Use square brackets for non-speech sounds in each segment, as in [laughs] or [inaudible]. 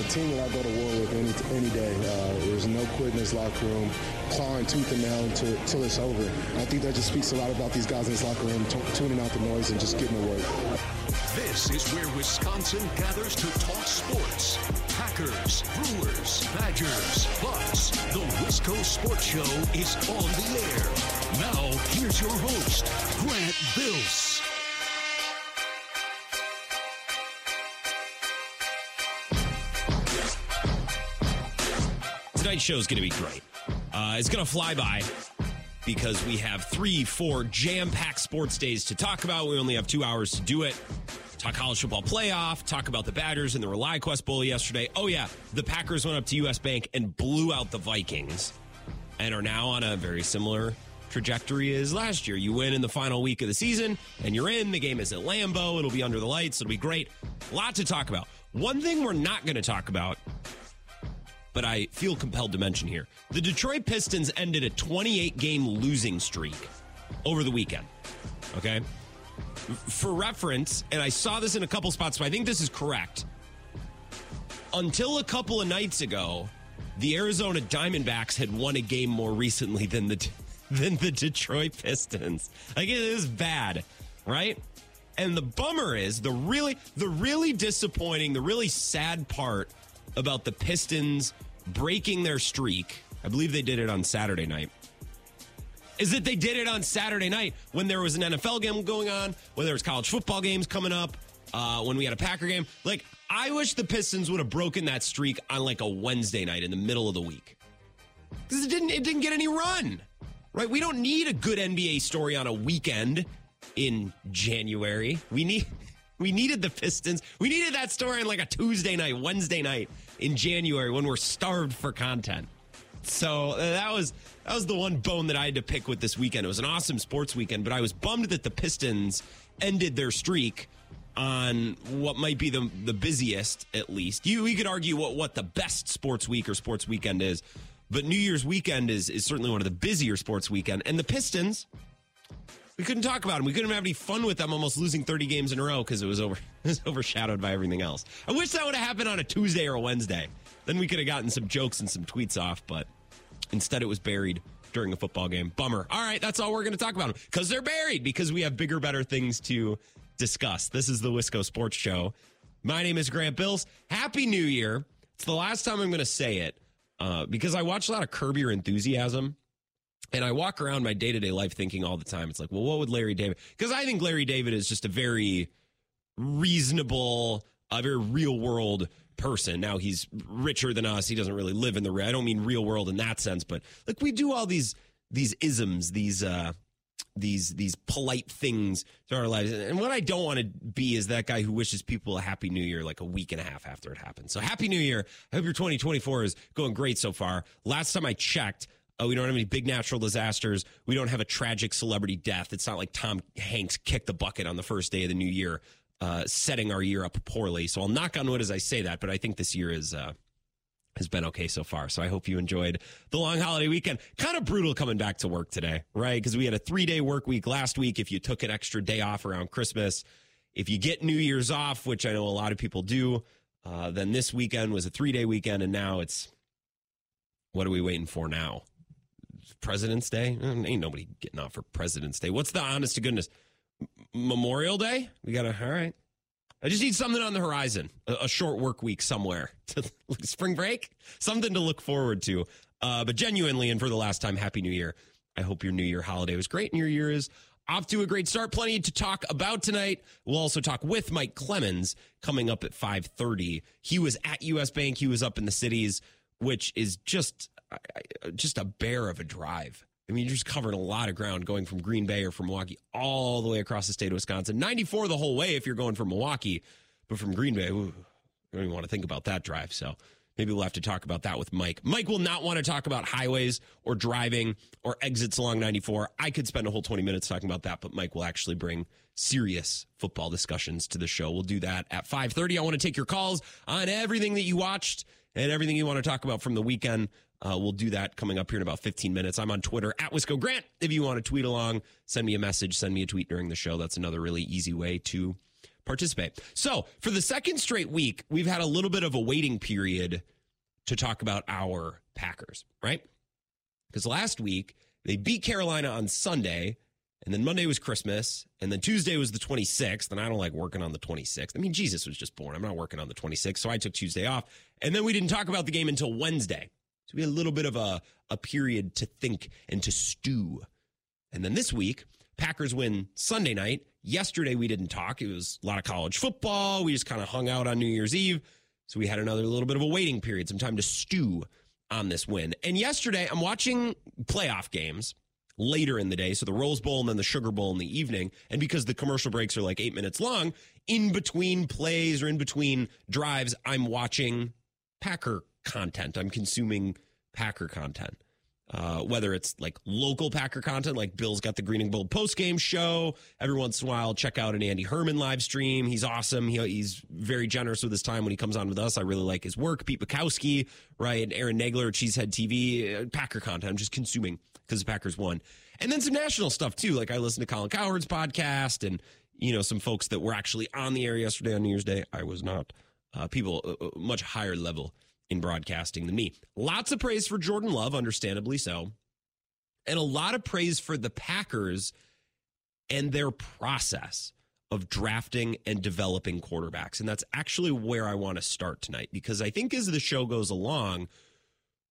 a team that I go to war with any any day. Uh, there's no quit in this locker room, clawing tooth and nail until, until it's over. I think that just speaks a lot about these guys in this locker room, t- tuning out the noise and just getting to work. This is where Wisconsin gathers to talk sports. Packers, Brewers, Badgers, Bucks. The Wisco Sports Show is on the air. Now, here's your host, Grant Bills. Tonight's show is going to be great. Uh, it's going to fly by because we have three, four jam packed sports days to talk about. We only have two hours to do it. Talk college football playoff, talk about the Badgers and the ReliaQuest Bowl yesterday. Oh, yeah, the Packers went up to US Bank and blew out the Vikings and are now on a very similar trajectory as last year. You win in the final week of the season and you're in. The game is at Lambeau. It'll be under the lights. It'll be great. A lot to talk about. One thing we're not going to talk about but I feel compelled to mention here. The Detroit Pistons ended a 28 game losing streak over the weekend. Okay? For reference, and I saw this in a couple spots, but I think this is correct. Until a couple of nights ago, the Arizona Diamondbacks had won a game more recently than the [laughs] than the Detroit Pistons. Like it is bad, right? And the bummer is the really the really disappointing, the really sad part about the Pistons breaking their streak. I believe they did it on Saturday night. Is that they did it on Saturday night when there was an NFL game going on, when there was college football games coming up, uh, when we had a Packer game. Like, I wish the Pistons would have broken that streak on like a Wednesday night in the middle of the week because it didn't. It didn't get any run. Right? We don't need a good NBA story on a weekend in January. We need. We needed the Pistons. We needed that story on like a Tuesday night, Wednesday night in January when we're starved for content. So uh, that was that was the one bone that I had to pick with this weekend. It was an awesome sports weekend, but I was bummed that the Pistons ended their streak on what might be the the busiest at least. You we could argue what what the best sports week or sports weekend is, but New Year's weekend is is certainly one of the busier sports weekend. And the Pistons we couldn't talk about them. We couldn't have any fun with them almost losing 30 games in a row because it was over [laughs] it was overshadowed by everything else. I wish that would have happened on a Tuesday or a Wednesday. Then we could have gotten some jokes and some tweets off, but instead it was buried during a football game. Bummer. All right, that's all we're going to talk about because they're buried because we have bigger, better things to discuss. This is the Wisco Sports Show. My name is Grant Bills. Happy New Year. It's the last time I'm going to say it uh, because I watch a lot of Curb Your Enthusiasm and I walk around my day to day life thinking all the time, it's like, well, what would Larry David? Because I think Larry David is just a very reasonable, a very real world person. Now he's richer than us. He doesn't really live in the. Real I don't mean real world in that sense, but like we do all these these isms, these uh these these polite things to our lives. And what I don't want to be is that guy who wishes people a happy new year like a week and a half after it happens. So happy new year. I hope your 2024 is going great so far. Last time I checked, uh, we don't have any big natural disasters. We don't have a tragic celebrity death. It's not like Tom Hanks kicked the bucket on the first day of the new year, uh, setting our year up poorly. So I'll knock on wood as I say that, but I think this year is. Uh, has been okay so far. So I hope you enjoyed the long holiday weekend. Kind of brutal coming back to work today, right? Because we had a three day work week last week. If you took an extra day off around Christmas, if you get New Year's off, which I know a lot of people do, uh, then this weekend was a three day weekend. And now it's what are we waiting for now? President's Day? Mm, ain't nobody getting off for President's Day. What's the honest to goodness? Memorial Day? We got to, all right. I just need something on the horizon, a, a short work week somewhere. [laughs] Spring break? Something to look forward to. Uh, but genuinely, and for the last time, Happy New Year. I hope your New Year holiday was great and your year is off to a great start. Plenty to talk about tonight. We'll also talk with Mike Clemens coming up at 5:30. He was at US Bank. He was up in the cities, which is just just a bear of a drive. I mean, you're just covering a lot of ground going from Green Bay or from Milwaukee all the way across the state of Wisconsin. 94 the whole way if you're going from Milwaukee, but from Green Bay, ooh, I don't even want to think about that drive. So maybe we'll have to talk about that with Mike. Mike will not want to talk about highways or driving or exits along 94. I could spend a whole 20 minutes talking about that, but Mike will actually bring serious football discussions to the show. We'll do that at 5:30. I want to take your calls on everything that you watched and everything you want to talk about from the weekend. Uh, we'll do that coming up here in about 15 minutes. I'm on Twitter at Wisco Grant. If you want to tweet along, send me a message, send me a tweet during the show. That's another really easy way to participate. So, for the second straight week, we've had a little bit of a waiting period to talk about our Packers, right? Because last week they beat Carolina on Sunday, and then Monday was Christmas, and then Tuesday was the 26th, and I don't like working on the 26th. I mean, Jesus was just born. I'm not working on the 26th, so I took Tuesday off. And then we didn't talk about the game until Wednesday. So we had a little bit of a, a period to think and to stew. And then this week, Packers win Sunday night. Yesterday, we didn't talk. It was a lot of college football. We just kind of hung out on New Year's Eve. So we had another little bit of a waiting period, some time to stew on this win. And yesterday, I'm watching playoff games later in the day. So the Rose Bowl and then the Sugar Bowl in the evening. And because the commercial breaks are like eight minutes long, in between plays or in between drives, I'm watching Packer content. I'm consuming Packer content. Uh, whether it's like local Packer content, like Bill's got the Green and Gold post game show. Every once in a while, check out an Andy Herman live stream. He's awesome. He, he's very generous with his time when he comes on with us. I really like his work. Pete Bukowski, right? Aaron Nagler, Cheesehead TV, uh, Packer content. I'm just consuming because the Packers won. And then some national stuff too. Like I listened to Colin Cowherd's podcast and, you know, some folks that were actually on the air yesterday on New Year's Day. I was not. Uh, people uh, uh much higher level in broadcasting than me. Lots of praise for Jordan Love, understandably so, and a lot of praise for the Packers and their process of drafting and developing quarterbacks. And that's actually where I want to start tonight because I think as the show goes along,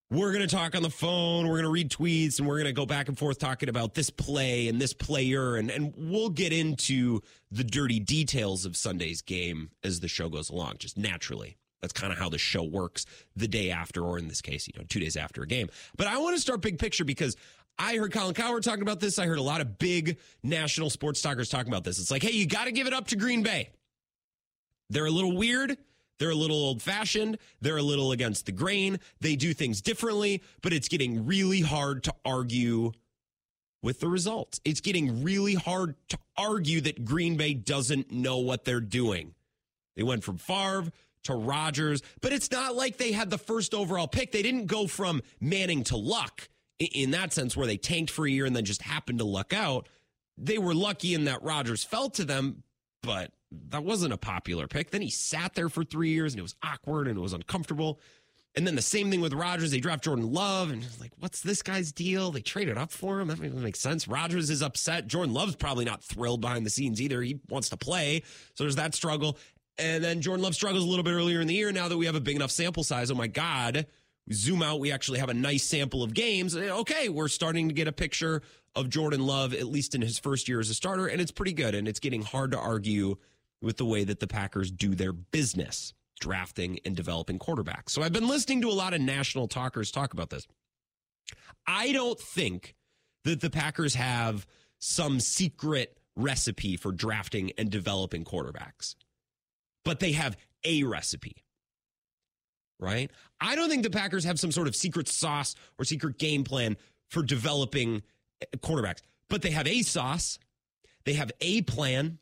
we're going to talk on the phone, we're going to read tweets, and we're going to go back and forth talking about this play and this player. And, and we'll get into the dirty details of Sunday's game as the show goes along, just naturally. That's kind of how the show works the day after, or in this case, you know, two days after a game. But I want to start big picture because I heard Colin Cowherd talking about this. I heard a lot of big national sports talkers talking about this. It's like, hey, you got to give it up to Green Bay. They're a little weird. They're a little old fashioned. They're a little against the grain. They do things differently, but it's getting really hard to argue with the results. It's getting really hard to argue that Green Bay doesn't know what they're doing. They went from Favre to Rodgers, but it's not like they had the first overall pick. They didn't go from Manning to Luck in that sense, where they tanked for a year and then just happened to luck out. They were lucky in that Rodgers fell to them, but that wasn't a popular pick. Then he sat there for three years and it was awkward and it was uncomfortable. And then the same thing with Rodgers. They draft Jordan Love and like, what's this guy's deal? They traded up for him. That doesn't make sense. Rodgers is upset. Jordan Love's probably not thrilled behind the scenes either. He wants to play. So there's that struggle. And then Jordan Love struggles a little bit earlier in the year. Now that we have a big enough sample size, oh my God, we zoom out, we actually have a nice sample of games. Eh, okay, we're starting to get a picture of Jordan Love, at least in his first year as a starter, and it's pretty good. And it's getting hard to argue with the way that the Packers do their business, drafting and developing quarterbacks. So I've been listening to a lot of national talkers talk about this. I don't think that the Packers have some secret recipe for drafting and developing quarterbacks but they have a recipe. Right? I don't think the Packers have some sort of secret sauce or secret game plan for developing eh, quarterbacks, but they have a sauce. They have a plan.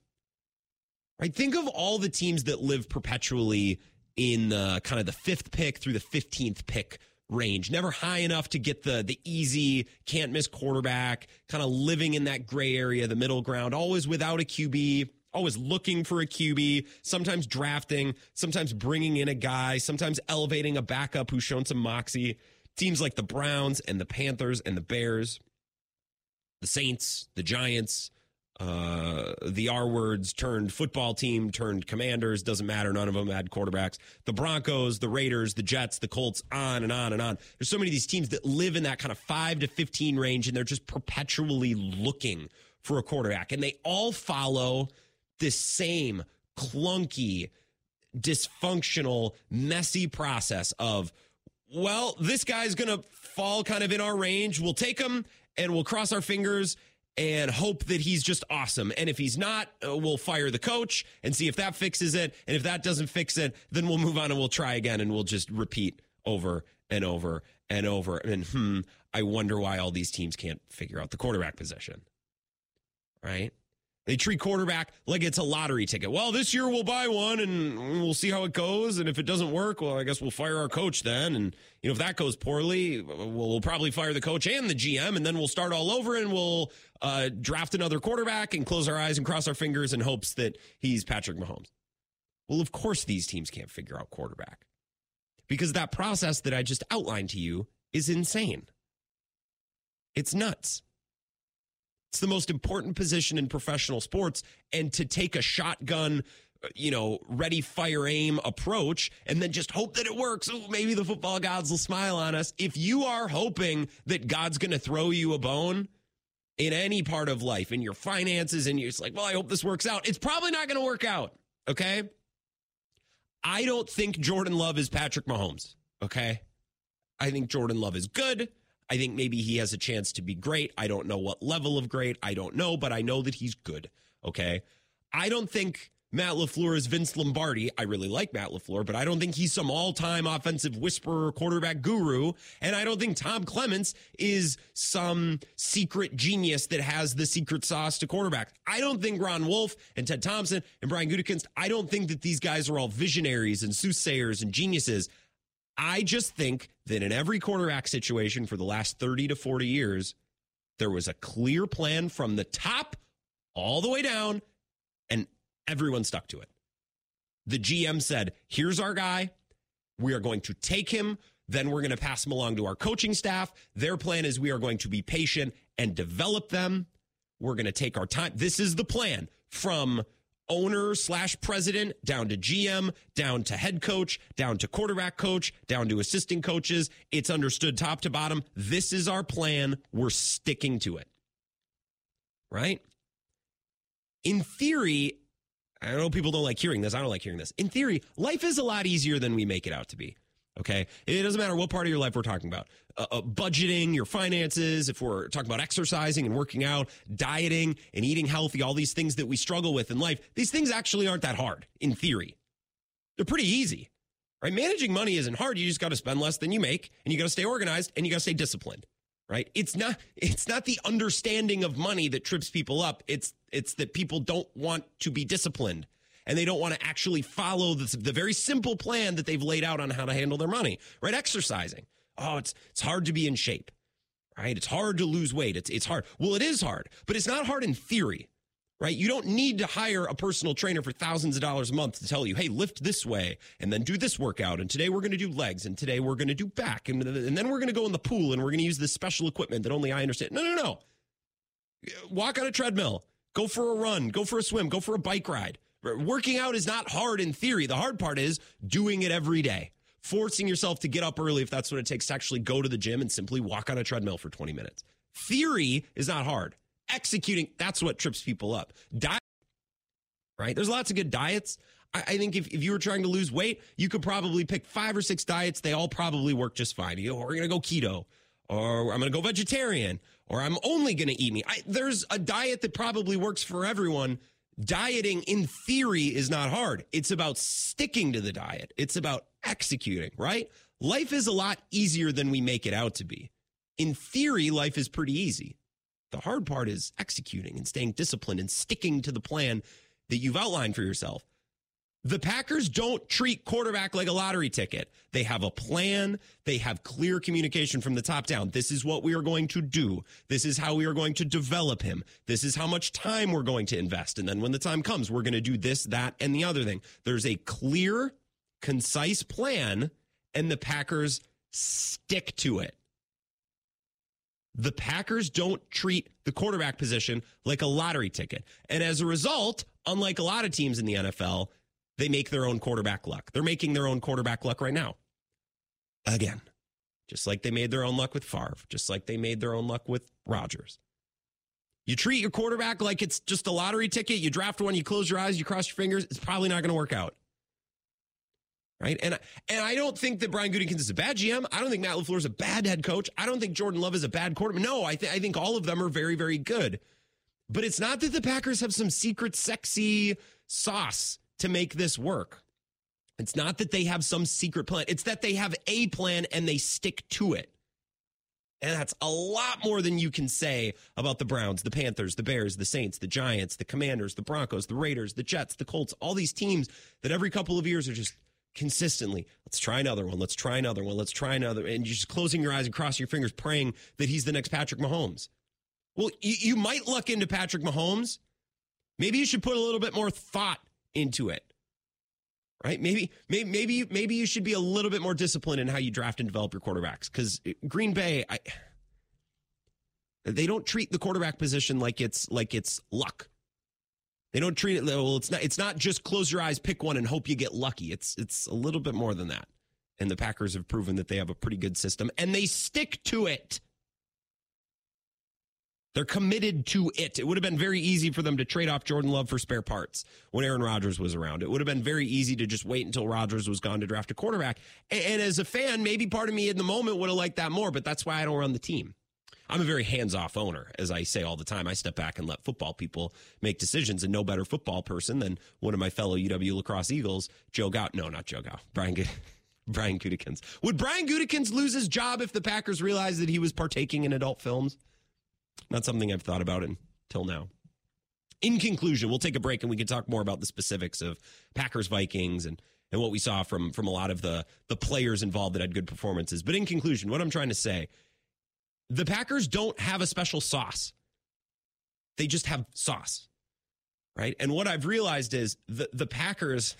Right? Think of all the teams that live perpetually in the kind of the fifth pick through the 15th pick range, never high enough to get the the easy, can't miss quarterback, kind of living in that gray area, the middle ground, always without a QB, always looking for a QB, sometimes drafting, sometimes bringing in a guy, sometimes elevating a backup who's shown some moxie. Teams like the Browns and the Panthers and the Bears, the Saints, the Giants, uh, the R words turned football team turned commanders. Doesn't matter. None of them had quarterbacks. The Broncos, the Raiders, the Jets, the Colts, on and on and on. There's so many of these teams that live in that kind of five to 15 range and they're just perpetually looking for a quarterback. And they all follow this same clunky, dysfunctional, messy process of, well, this guy's going to fall kind of in our range. We'll take him and we'll cross our fingers and hope that he's just awesome. And if he's not, uh, we'll fire the coach and see if that fixes it. And if that doesn't fix it, then we'll move on and we'll try again and we'll just repeat over and over and over. And hmm, I wonder why all these teams can't figure out the quarterback position. Right? They treat quarterback like it's a lottery ticket. Well, this year we'll buy one and we'll see how it goes. And if it doesn't work, well, I guess we'll fire our coach then. And you know, if that goes poorly, we'll, we'll probably fire the coach and the GM, and then we'll start all over and we'll uh, draft another quarterback and close our eyes and cross our fingers in hopes that he's Patrick Mahomes. Well, of course, these teams can't figure out quarterback because that process that I just outlined to you is insane. It's nuts. It's the most important position in professional sports. And to take a shotgun, uh, you know, ready, fire, aim approach and then just hope that it works. Oh, maybe the football gods will smile on us. If you are hoping that God's going to throw you a bone in any part of life, in your finances, and you're just like, well, I hope this works out, it's probably not going to work out. Okay. I don't think Jordan Love is Patrick Mahomes. Okay. I think Jordan Love is good. I think maybe he has a chance to be great. I don't know what level of great. I don't know, but I know that he's good. Okay. I don't think Matt LaFleur is Vince Lombardi. I really like Matt LaFleur, but I don't think he's some all time offensive whisperer quarterback guru. And I don't think Tom Clements is some secret genius that has the secret sauce to quarterback. I don't think Ron Wolf and Ted Thompson and Brian Gutekunst, I don't think that these guys are all visionaries and soothsayers and geniuses. I just think that in every quarterback situation for the last 30 to 40 years, there was a clear plan from the top all the way down, and everyone stuck to it. The GM said, Here's our guy. We are going to take him. Then we're going to pass him along to our coaching staff. Their plan is we are going to be patient and develop them. We're going to take our time. This is the plan from owner slash president down to GM, down to head coach, down to quarterback coach, down to assistant coaches. It's understood top to bottom. This is our plan. We're sticking to it. Right? In theory, I know people don't like hearing this. I don't like hearing this. In theory, life is a lot easier than we make it out to be. Okay. It doesn't matter what part of your life we're talking about. Uh, uh, budgeting, your finances, if we're talking about exercising and working out, dieting and eating healthy, all these things that we struggle with in life, these things actually aren't that hard in theory. They're pretty easy, right? Managing money isn't hard. You just got to spend less than you make and you got to stay organized and you got to stay disciplined, right? It's not, it's not the understanding of money that trips people up. It's, it's that people don't want to be disciplined and they don't want to actually follow the, the very simple plan that they've laid out on how to handle their money, right? Exercising. Oh, it's, it's hard to be in shape, right? It's hard to lose weight. It's, it's hard. Well, it is hard, but it's not hard in theory, right? You don't need to hire a personal trainer for thousands of dollars a month to tell you, hey, lift this way and then do this workout. And today we're going to do legs and today we're going to do back. And, and then we're going to go in the pool and we're going to use this special equipment that only I understand. No, no, no. Walk on a treadmill, go for a run, go for a swim, go for a bike ride. Working out is not hard in theory. The hard part is doing it every day, forcing yourself to get up early if that's what it takes to actually go to the gym and simply walk on a treadmill for 20 minutes. Theory is not hard. Executing, that's what trips people up. Diet, right? There's lots of good diets. I, think if, if you were trying to lose weight, you could probably pick five or six diets. They all probably work just fine. You know, oh, we're going to go keto or I'm going to go vegetarian or I'm only going to eat meat. I, there's a diet that probably works for everyone dieting in theory is not hard. It's about sticking to the diet. It's about executing, right? Life is a lot easier than we make it out to be. In theory, life is pretty easy. The hard part is executing and staying disciplined and sticking to the plan that you've outlined for yourself. The Packers don't treat quarterback like a lottery ticket. They have a plan. They have clear communication from the top down. This is what we are going to do. This is how we are going to develop him. This is how much time we're going to invest. And then when the time comes, we're going to do this, that, and the other thing. There's a clear, concise plan, and the Packers stick to it. The Packers don't treat the quarterback position like a lottery ticket. And as a result, unlike a lot of teams in the NFL, they make their own quarterback luck. They're making their own quarterback luck right now. Again, just like they made their own luck with Favre, just like they made their own luck with Rodgers. You treat your quarterback like it's just a lottery ticket. You draft one, you close your eyes, you cross your fingers. It's probably not going to work out. Right. And, and I don't think that Brian Gutekunst is a bad GM. I don't think Matt LaFleur is a bad head coach. I don't think Jordan Love is a bad quarterback. No, I, th- I think all of them are very, very good. But it's not that the Packers have some secret sexy sauce to make this work. It's not that they have some secret plan, it's that they have a plan and they stick to it. And that's a lot more than you can say about the Browns, the Panthers, the Bears, the Saints, the Giants, the Commanders, the Broncos, the Raiders, the Jets, the Colts, all these teams that every couple of years are just consistently, let's try another one, let's try another one, let's try another. And you're just closing your eyes and crossing your fingers, praying that he's the next Patrick Mahomes. Well, you, you might luck into Patrick Mahomes. Maybe you should put a little bit more thought into it right? Maybe, maybe, maybe, maybe you should be a little bit more disciplined in how you draft and develop your quarterbacks. Because uh, Green Bay, I, they don't treat the quarterback position like it's like it's luck. They don't treat it well. It's not. It's not just close your eyes, pick one, and hope you get lucky. It's it's a little bit more than that. And the Packers have proven that they have a pretty good system, and they stick to it. They're committed to it. It would have been very easy for them to trade off Jordan Love for spare parts when Aaron Rodgers was around. It would have been very easy to just wait until Rodgers was gone to draft a quarterback. And, as a fan, maybe part of me in the moment would have liked that more, but that's why I don't run the team. I'm a very hands off owner, as I say all the time. I step back and let football people make decisions, and no better football person than one of my fellow UW La Crosse Eagles, Joe Gow. No, not Joe Gow. Brian [laughs] Brian Gutekunst. Would Brian Gutekunst lose his job if the Packers realized that he was partaking in adult films? Not something I've thought about until now. In conclusion, we'll take a break and we can talk more about the specifics of Packers Vikings and and what we saw from from a lot of the the players involved that had good performances. But in conclusion, what I'm trying to say, the Packers don't have a special sauce. They just have sauce. Right? And what I've realized is the the Packers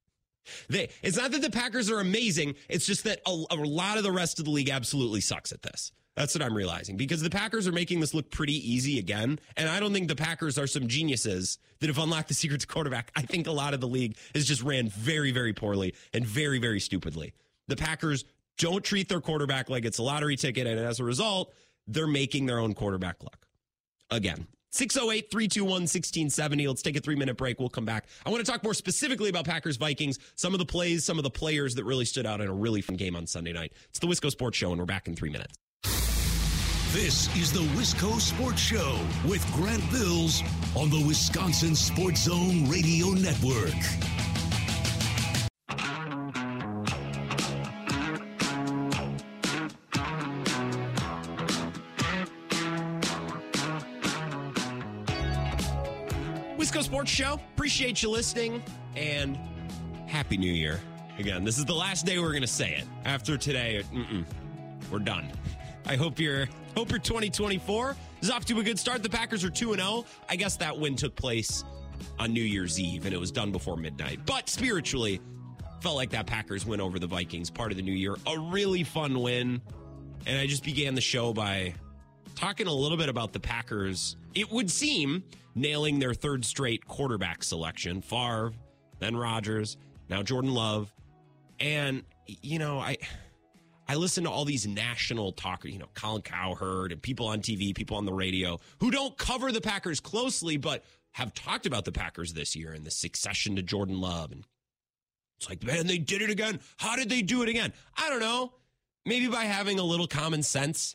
[laughs] they it's not that the Packers are amazing, it's just that a, a lot of the rest of the league absolutely sucks at this. That's what I'm realizing because the Packers are making this look pretty easy again. And I don't think the Packers are some geniuses that have unlocked the secret to quarterback. I think a lot of the league has just ran very, very poorly and very, very stupidly. The Packers don't treat their quarterback like it's a lottery ticket. And as a result, they're making their own quarterback luck again. 608 321 1670. Let's take a three minute break. We'll come back. I want to talk more specifically about Packers Vikings, some of the plays, some of the players that really stood out in a really fun game on Sunday night. It's the Wisco Sports Show, and we're back in three minutes. This is the Wisco Sports Show with Grant Bills on the Wisconsin Sports Zone Radio Network. Wisco Sports Show. Appreciate you listening and Happy New Year. Again, this is the last day we're going to say it. After today, we're done. I hope you're hope your 2024 is off to a good start. The Packers are 2 and 0. I guess that win took place on New Year's Eve and it was done before midnight. But spiritually, felt like that Packers win over the Vikings, part of the new year. A really fun win. And I just began the show by talking a little bit about the Packers. It would seem nailing their third straight quarterback selection. Favre, then Rodgers, now Jordan Love. And, you know, I I listen to all these national talkers, you know, Colin Cowherd and people on TV, people on the radio who don't cover the Packers closely, but have talked about the Packers this year and the succession to Jordan Love. And it's like, man, they did it again. How did they do it again? I don't know. Maybe by having a little common sense.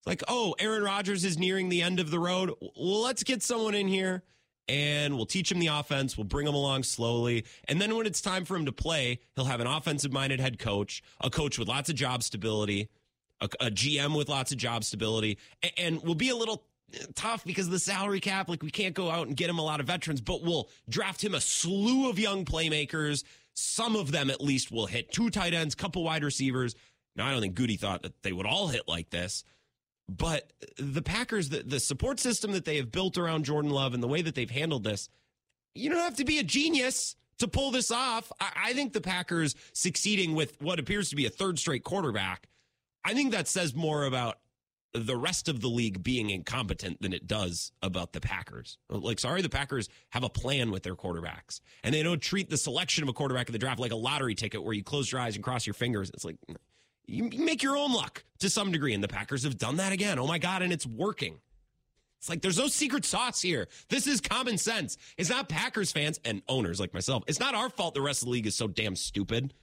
It's like, oh, Aaron Rodgers is nearing the end of the road. Let's get someone in here and we'll teach him the offense. We'll bring him along slowly. And then when it's time for him to play, he'll have an offensive minded head coach, a coach with lots of job stability, a, a GM with lots of job stability, and, and we'll be a little tough because of the salary cap. Like we can't go out and get him a lot of veterans, but we'll draft him a slew of young playmakers. Some of them at least will hit two tight ends, couple wide receivers. Now I don't think Goody thought that they would all hit like this. But the Packers, the, the support system that they have built around Jordan Love and the way that they've handled this, you don't have to be a genius to pull this off. I, I think the Packers succeeding with what appears to be a third straight quarterback, I think that says more about the rest of the league being incompetent than it does about the Packers. Like, sorry, the Packers have a plan with their quarterbacks, and they don't treat the selection of a quarterback in the draft like a lottery ticket where you close your eyes and cross your fingers. It's like you make your own luck to some degree. And the Packers have done that again. Oh my God. And it's working. It's like there's no secret sauce here. This is common sense. It's not Packers fans and owners like myself. It's not our fault the rest of the league is so damn stupid.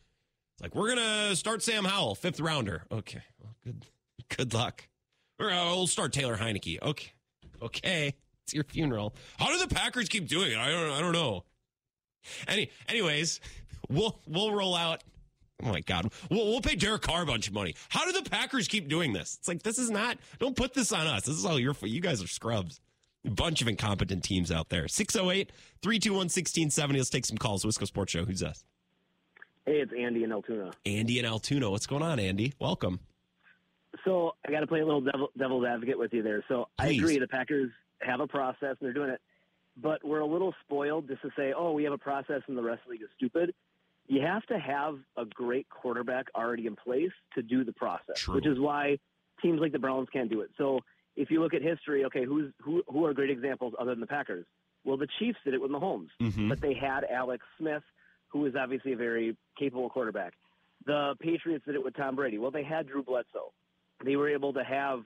It's like we're gonna start Sam Howell, fifth rounder. Okay, well, good, good luck. Or uh, we'll start Taylor Heinicke. Okay, okay, it's your funeral. How do the Packers keep doing it? I don't, I don't know. Any, anyways, [laughs] we'll we'll roll out Oh my God. We'll, we'll pay Derek Carr a bunch of money. How do the Packers keep doing this? It's like, this is not, don't put this on us. This is all your fault. You guys are scrubs. A bunch of incompetent teams out there. 608 321 1670. Let's take some calls. Wisco Sports Show. Who's this? Hey, it's Andy in Altoona. Andy in Altoona. What's going on, Andy? Welcome. So I got to play a little devil, devil's advocate with you there. So I agree. The Packers have a process and they're doing it, but we're a little spoiled just to say, oh, we have a process and the rest of the league is stupid. You have to have a great quarterback already in place to do the process, True. which is why teams like the Browns can't do it. So if you look at history, okay, who's who who are great examples other than the Packers? Well, the Chiefs did it with Mahomes, Mhm. but they had Alex Smith, who is obviously a very capable quarterback. The Patriots did it with Tom Brady. Well, they had Drew Bledsoe. They were able to have,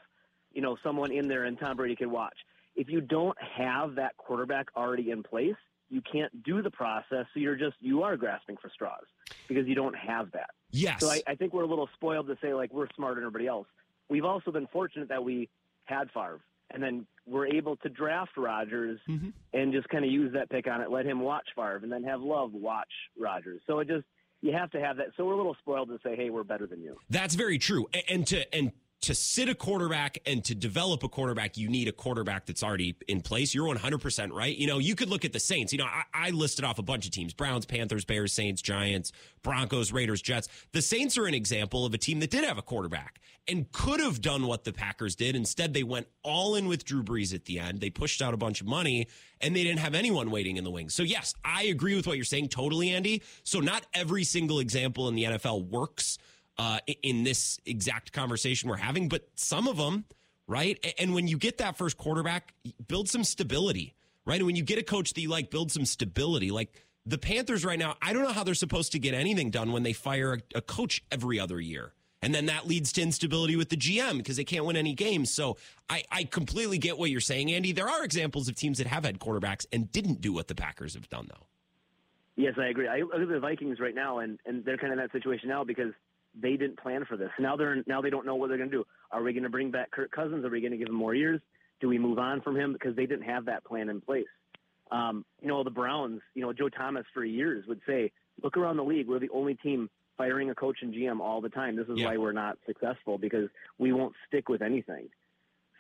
you know, someone in there and Tom Brady could watch. If you don't have that quarterback already in place, you can't do the process. So you're just you are grasping for straws because you don't have that. Yes. So I, I think we're a little spoiled to say like we're smarter than everybody else. We've also been fortunate that we had Favre, and then we're able to draft Rodgers Mhm. and just kind of use that pick on it. Let him watch Favre, and then have Love watch Rodgers. So it just you have to have that. So we're a little spoiled to say, hey, we're better than you. That's very true. And to and to sit a quarterback and to develop a quarterback, you need a quarterback that's already in place. You're 100% right. You know, you could look at the Saints. You know, I, I listed off a bunch of teams Browns, Panthers, Bears, Saints, Giants, Broncos, Raiders, Jets. The Saints are an example of a team that did have a quarterback and could have done what the Packers did. Instead, they went all in with Drew Brees at the end. They pushed out a bunch of money and they didn't have anyone waiting in the wings. So, yes, I agree with what you're saying totally, Andy. So, not every single example in the NFL works uh, in this exact conversation we're having, but some of them, right? And when you get that first quarterback, build some stability, right? And when you get a coach that you like, build some stability. Like the Panthers right now, I don't know how they're supposed to get anything done when they fire a, coach every other year. And then that leads to instability with the GM because they can't win any games. So I, I completely get what you're saying, Andy. There are examples of teams that have had quarterbacks and didn't do what the Packers have done, though. Yes, I agree. I look at the Vikings right now, and, and they're kind of in that situation now because they didn't plan for this. Now they're now they don't know what they're going to do. Are we going to bring back Kirk Cousins? Are we going to give him more years? Do we move on from him because they didn't have that plan in place? Um, you know, the Browns. You know, Joe Thomas for years would say, "Look around the league. We're the only team firing a coach and GM all the time. This is Yeah. why we're not successful because we won't stick with anything."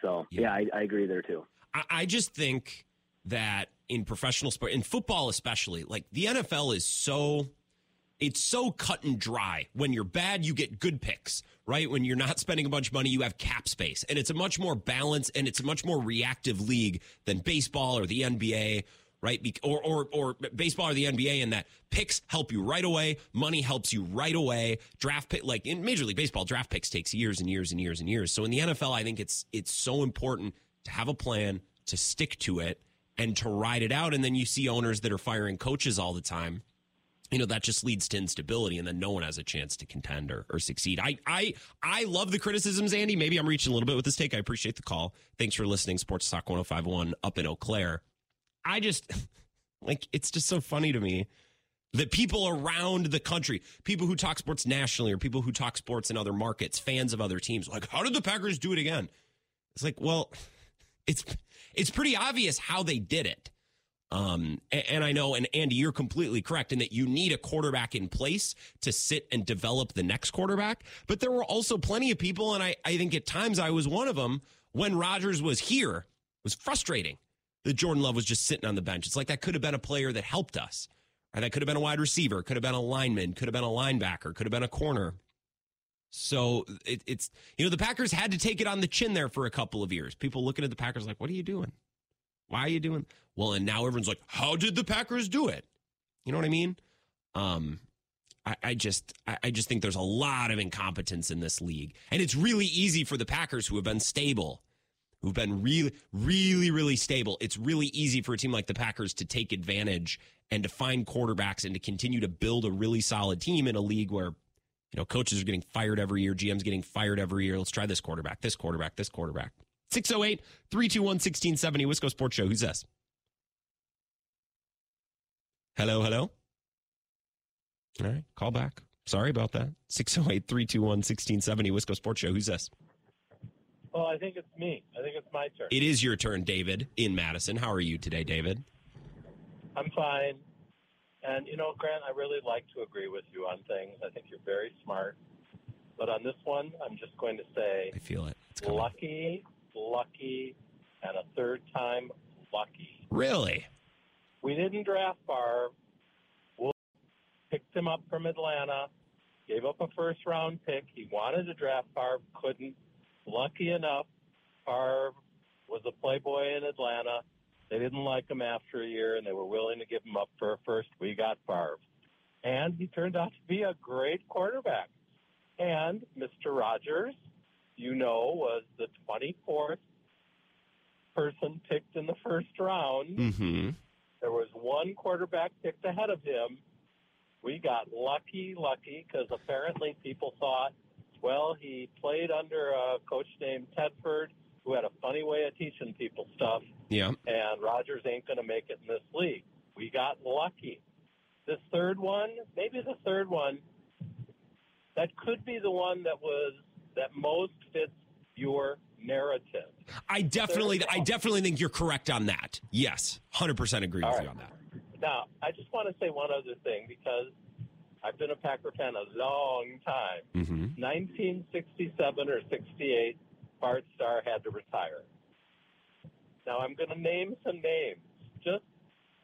So Yeah. yeah, I, I agree there too. I, I just think that in professional sport, in football especially, like the NFL is so it's so cut and dry. When you're bad, you get good picks, right? When you're not spending a bunch of money, you have cap space. And it's a much more balanced and it's a much more reactive league than baseball or the NBA, right? Or, or, or baseball or the NBA in that picks help you right away. Money helps you right away. Draft pick, like in Major League Baseball, draft picks takes years and years and years and years. So in the NFL, I think it's, it's so important to have a plan, to stick to it and to ride it out. And then you see owners that are firing coaches all the time you know that just leads to instability and then no one has a chance to contend or, or succeed. I i i love the criticisms andy. Maybe i'm reaching a little bit with this take. I appreciate the call. Thanks for listening. Sports talk 1051 up in eau claire. I just [laughs] like it's just so funny to me that people around the country people who talk sports nationally or people who talk sports in other markets fans of other teams like how did the packers do it again? It's like well [laughs] it's it's pretty obvious how they did it um, and, I know, and Andy, you're completely correct in that you need a quarterback in place to sit and develop the next quarterback. But there were also plenty of people, and I, I think at times I was one of them when Rodgers was here, it was frustrating that Jordan Love was just sitting on the bench. It's like that could have been a player that helped us. Right? That could have been a wide receiver, could have been a lineman, could have been a linebacker, could have been a corner. So it, it's, you know, the Packers had to take it on the chin there for a couple of years. People looking at the Packers like, what are you doing? Why are you doing? Well, and now everyone's like, how did the Packers do it? You know what I mean? Um, I, I just, I, I just think there's a lot of incompetence in this league, and it's really easy for the Packers who have been stable, who've been really, really, really stable. It's really easy for a team like the Packers to take advantage and to find quarterbacks and to continue to build a really solid team in a league where, you know, coaches are getting fired every year, GM's getting fired every year. Let's try this quarterback, this quarterback, this quarterback. 608 321 1670, Wisco Sports Show. Who's this? Hello, hello. All right, call back. Sorry about that. 608 321 1670, Wisco Sports Show. Who's this? Well, I think it's me. I think it's my turn. It is your turn, David, in Madison. How are you today, David? I'm fine. And, you know, Grant, I really like to agree with you on things. I think you're very smart. But on this one, I'm just going to say I feel it. It's coming. lucky, lucky, and a third time lucky. Really? We didn't draft Favre. Wolf picked him up from Atlanta, gave up a first round pick. He wanted to draft Favre, couldn't. Lucky enough, Favre was a playboy in Atlanta. They didn't like him after a year, and they were willing to give him up for a first. We got Favre. And he turned out to be a great quarterback. And Mr. Rodgers, you know, was the 24th person picked in the first round. Mm-hmm. There was one quarterback picked ahead of him. We got lucky, lucky, because apparently people thought, well, he played under a coach named Tedford who had a funny way of teaching people stuff, Yeah. and Rodgers ain't going to make it in this league. We got lucky. This third one, maybe the third one, that could be the one that was that most fits your narrative. I definitely, I definitely think you're correct on that. Yes, hundred percent agree with All you on that. Now, I just want to say one other thing because I've been a Packer fan a long time. Mm-hmm. 1967 or 68, Bart Starr had to retire. Now, I'm going to name some names just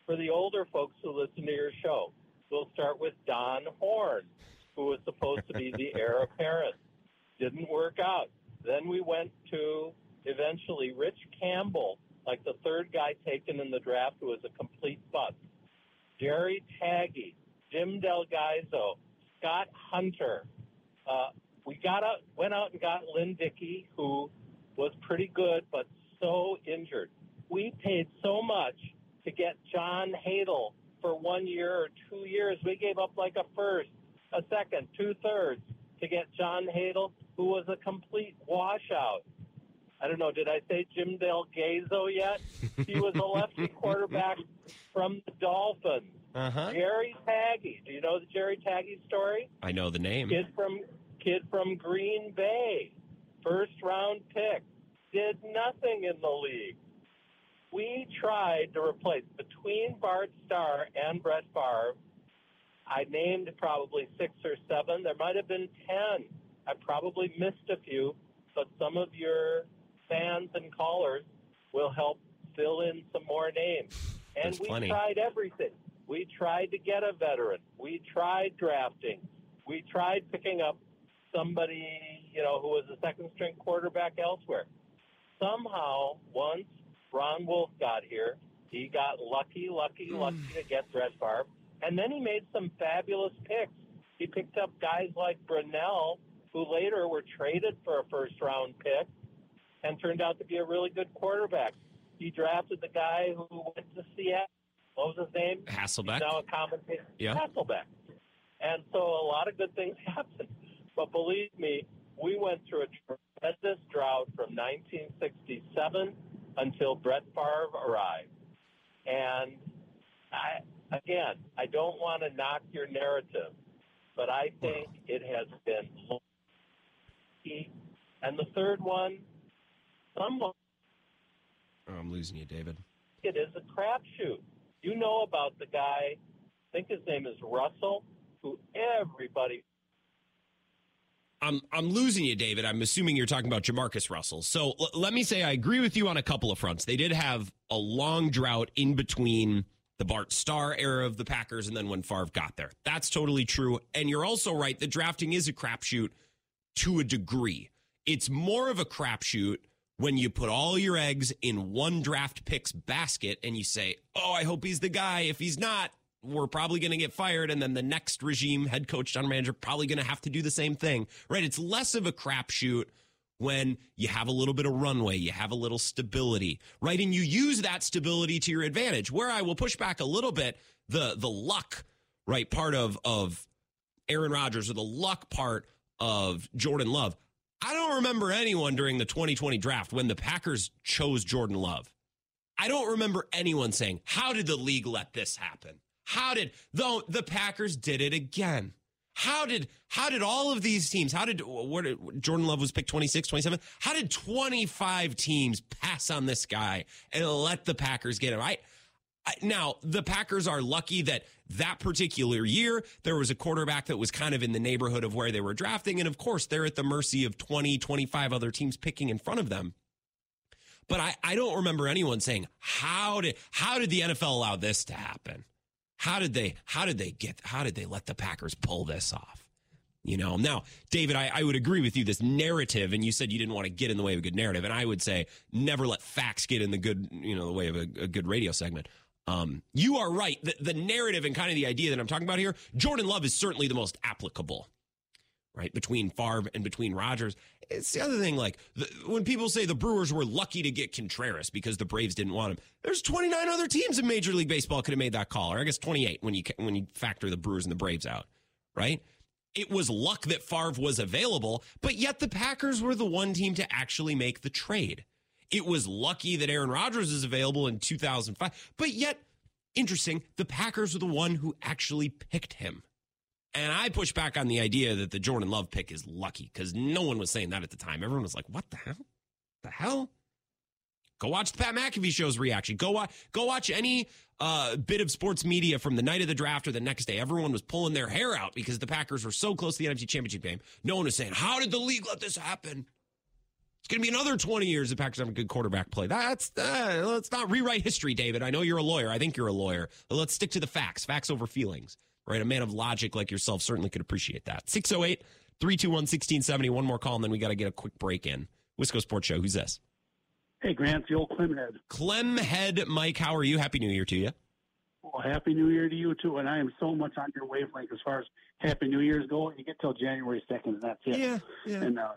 for the older folks who listen to your show. We'll start with Don Horn, who was supposed to be the heir [laughs] apparent. Didn't work out. Then we went to eventually Rich Campbell, like the third guy taken in the draft, who was a complete bust. Jerry Tagge, Jim Del Gaizo, Scott Hunter. Uh, we got out, went out and got Lynn Dickey, who was pretty good, but so injured. We paid so much to get John Hadl for one year or two years. We gave up like a first, a second, two thirds to get John Hadl, who was a complete washout. I don't know. Did I say Jim Del Gaizo yet? He was a lefty [laughs] quarterback from the Dolphins. Uh huh. Jerry Tagge. Do you know the Jerry Tagge story? I know the name. Kid from kid from Green Bay, first round pick, did nothing in the league. We tried to replace between Bart Starr and Brett Favre. I named probably six or seven. There might have been ten. I probably missed a few, but some of your fans and callers will help fill in some more names. And we plenty. tried everything. We tried to get a veteran. We tried drafting. We tried picking up somebody, you know, who was a second string quarterback elsewhere. Somehow, once Ron Wolf got here, he got lucky, lucky, hmm. lucky to get Brett Favre. And then he made some fabulous picks. He picked up guys like Brunell, who later were traded for a first round pick and turned out to be a really good quarterback. He drafted the guy who went to Seattle. What was his name? Hasselbeck. He's now a commentator. Yeah. Hasselbeck. And so a lot of good things [laughs] happened. But believe me, we went through a tremendous drought from 1967 until Brett Favre arrived. And I, again, I don't want to knock your narrative, but I think it has been lucky. And the third one, someone Oh, I'm losing you, David. it is a crapshoot. You know about the guy, I think his name is Russell, who everybody I'm I'm losing you, David. I'm assuming you're talking about Jamarcus Russell. So l- let me say I agree with you on a couple of fronts. They did have a long drought in between the Bart Starr era of the Packers and then when Favre got there. That's totally true. And you're also right. The drafting is a crapshoot to a degree. It's more of a crapshoot when you put all your eggs in one draft picks basket and you say, "Oh, I hope he's the guy. If he's not, we're probably going to get fired." And then the next regime, head coach, general manager, probably going to have to do the same thing. Right? It's less of a crapshoot when you have a little bit of runway, you have a little stability, right? And you use that stability to your advantage. Where I will push back a little bit, the the luck, right, part of of Aaron Rodgers or the luck part of Jordan Love. I don't remember anyone during the 2020 draft when the Packers chose Jordan Love. I don't remember anyone saying, "How did the league let this happen? How did though the Packers did it again? How did how did all of these teams? How did Jordan Love was picked 26, 27? How did 25 teams pass on this guy and let the Packers get him? I Now, the Packers are lucky that that particular year there was a quarterback that was kind of in the neighborhood of where they were drafting. And of course, they're at the mercy of 20, 25 other teams picking in front of them. But I, I don't remember anyone saying, how did, how did the NFL allow this to happen? How did they, how did they get, how did they let the Packers pull this off? You know, now, David, I, I, would agree with you. This narrative, and you said you didn't want to get in the way of a good narrative, and I would say never let facts get in the good, you know, the way of a, a good radio segment. Um, you are right. The, the narrative and kind of the idea that I'm talking about here, Jordan Love is certainly the most applicable, right? Between Favre and between Rodgers. It's the other thing, like the, when people say the Brewers were lucky to get Contreras because the Braves didn't want him. There's 29 other teams in Major League Baseball could have made that call, or I guess 28 when you when you factor the Brewers and the Braves out, right? it was luck that Favre was available, but yet the Packers were the one team to actually make the trade. It was lucky that Aaron Rodgers is available in 2005, but yet, interesting, the Packers were the one who actually picked him. And I push back on the idea that the Jordan Love pick is lucky because no one was saying that at the time. Everyone was like, what the hell? The hell? Go watch the Pat McAfee show's reaction. Go watch go watch any uh, bit of sports media from the night of the draft or the next day. Everyone was pulling their hair out because the Packers were so close to the NFC Championship game. No one was saying, "How did the league let this happen?" It's going to be another 20 years the Packers have a good quarterback play. That's uh, let's not rewrite history, David. I know you're a lawyer. I think you're a lawyer. Let's stick to the facts. Facts over feelings. Right? A man of logic like yourself certainly could appreciate that. 608 321 1670. One more call, and then we got to get a quick break in. Wisco Sports Show. Who's this? Hey, Grant, the old Clemhead. Clemhead, Mike, how are you? Happy New Year to you. Well, Happy New Year to you, too. And I am so much on your wavelength as far as Happy New Year's go. You get till January 2nd, and that's it. Yeah, yeah. And uh,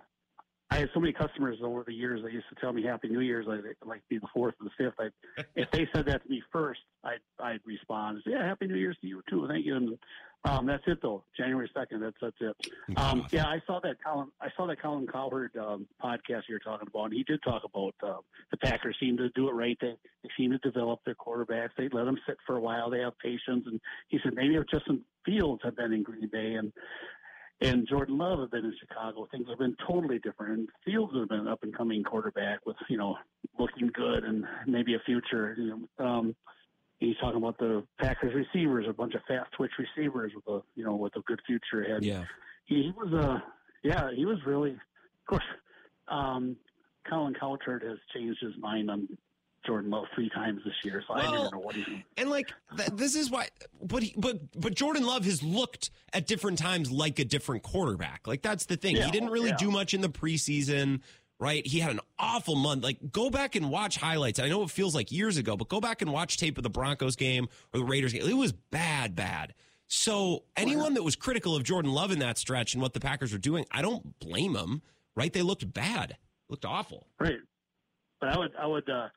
I had so many customers over the years that used to tell me Happy New Year's, like, like be the fourth or the fifth. I, if they said that to me first, I'd, I'd respond, yeah, Happy New Year's to you, too. Thank you. And um, that's it though. January second. That's that's it. Um, yeah, I saw that Colin. I saw that Colin Cowherd um, podcast you're talking about, and he did talk about uh, the Packers seem to do it right. They they seem to develop their quarterbacks. They let them sit for a while. They have patience, and he said maybe if Justin Fields had been in Green Bay and and Jordan Love have been in Chicago, things have been totally different. And Fields has been an up and coming quarterback with you know looking good and maybe a future. You know. Um, he's talking about the Packers receivers, a bunch of fast twitch receivers with a you know with a good future ahead. Yeah, he, he was a uh, yeah he was really of course. Um, Colin Cowherd has changed his mind on Jordan Love three times this year, so well, I don't even know what he's. And like th- this is why, but he, but but Jordan Love has looked at different times like a different quarterback. Like that's the thing. Yeah, he didn't really yeah. do much in the preseason right? He had an awful month. Like, go back and watch highlights. I know it feels like years ago, but go back and watch tape of the Broncos game or the Raiders game. It was bad, bad. So anyone that was critical of Jordan Love in that stretch and what the Packers were doing, I don't blame them. Right? They looked bad, looked awful. Right. But I would, I would. uh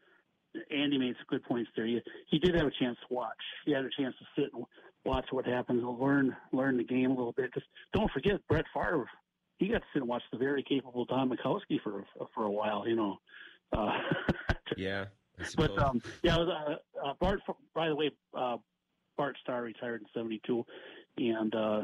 Andy made some good points there. He, he did have a chance to watch. He had a chance to sit and watch what happens, and learn learn the game a little bit. Because don't forget, Brett Favre he got to sit and watch the very capable Don Majkowski for for a while, you know. Uh, [laughs] yeah. But um, yeah, uh, uh, Bart. By the way, uh, Bart Starr retired in '72, and uh,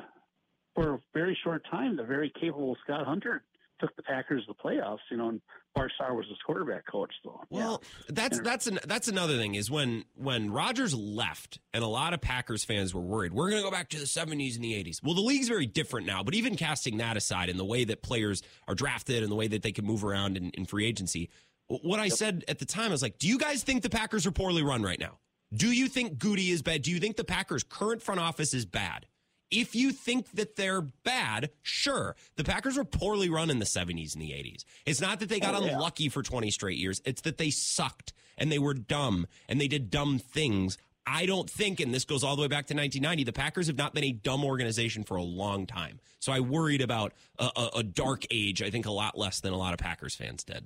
for a very short time, the very capable Scott Hunter took the Packers to the playoffs. You know, and Bart Starr was his quarterback coach. though. well, yeah. that's that's an, that's another thing is when when Rodgers left, and a lot of Packers fans were worried we're going to go back to the '70s and the '80s. Well, the league's very different now. But even casting that aside, and the way that players are drafted and the way that they can move around in, in free agency, what I yep. said at the time I was like, do you guys think the Packers are poorly run right now? Do you think Gutey is bad? Do you think the Packers' current front office is bad? If you think that they're bad, sure. The Packers were poorly run in the 70s and the 80s. It's not that they got oh, yeah. unlucky for 20 straight years. It's that they sucked and they were dumb and they did dumb things. I don't think, and this goes all the way back to 1990, the Packers have not been a dumb organization for a long time. So I worried about a, a, a dark age, I think a lot less than a lot of Packers fans did.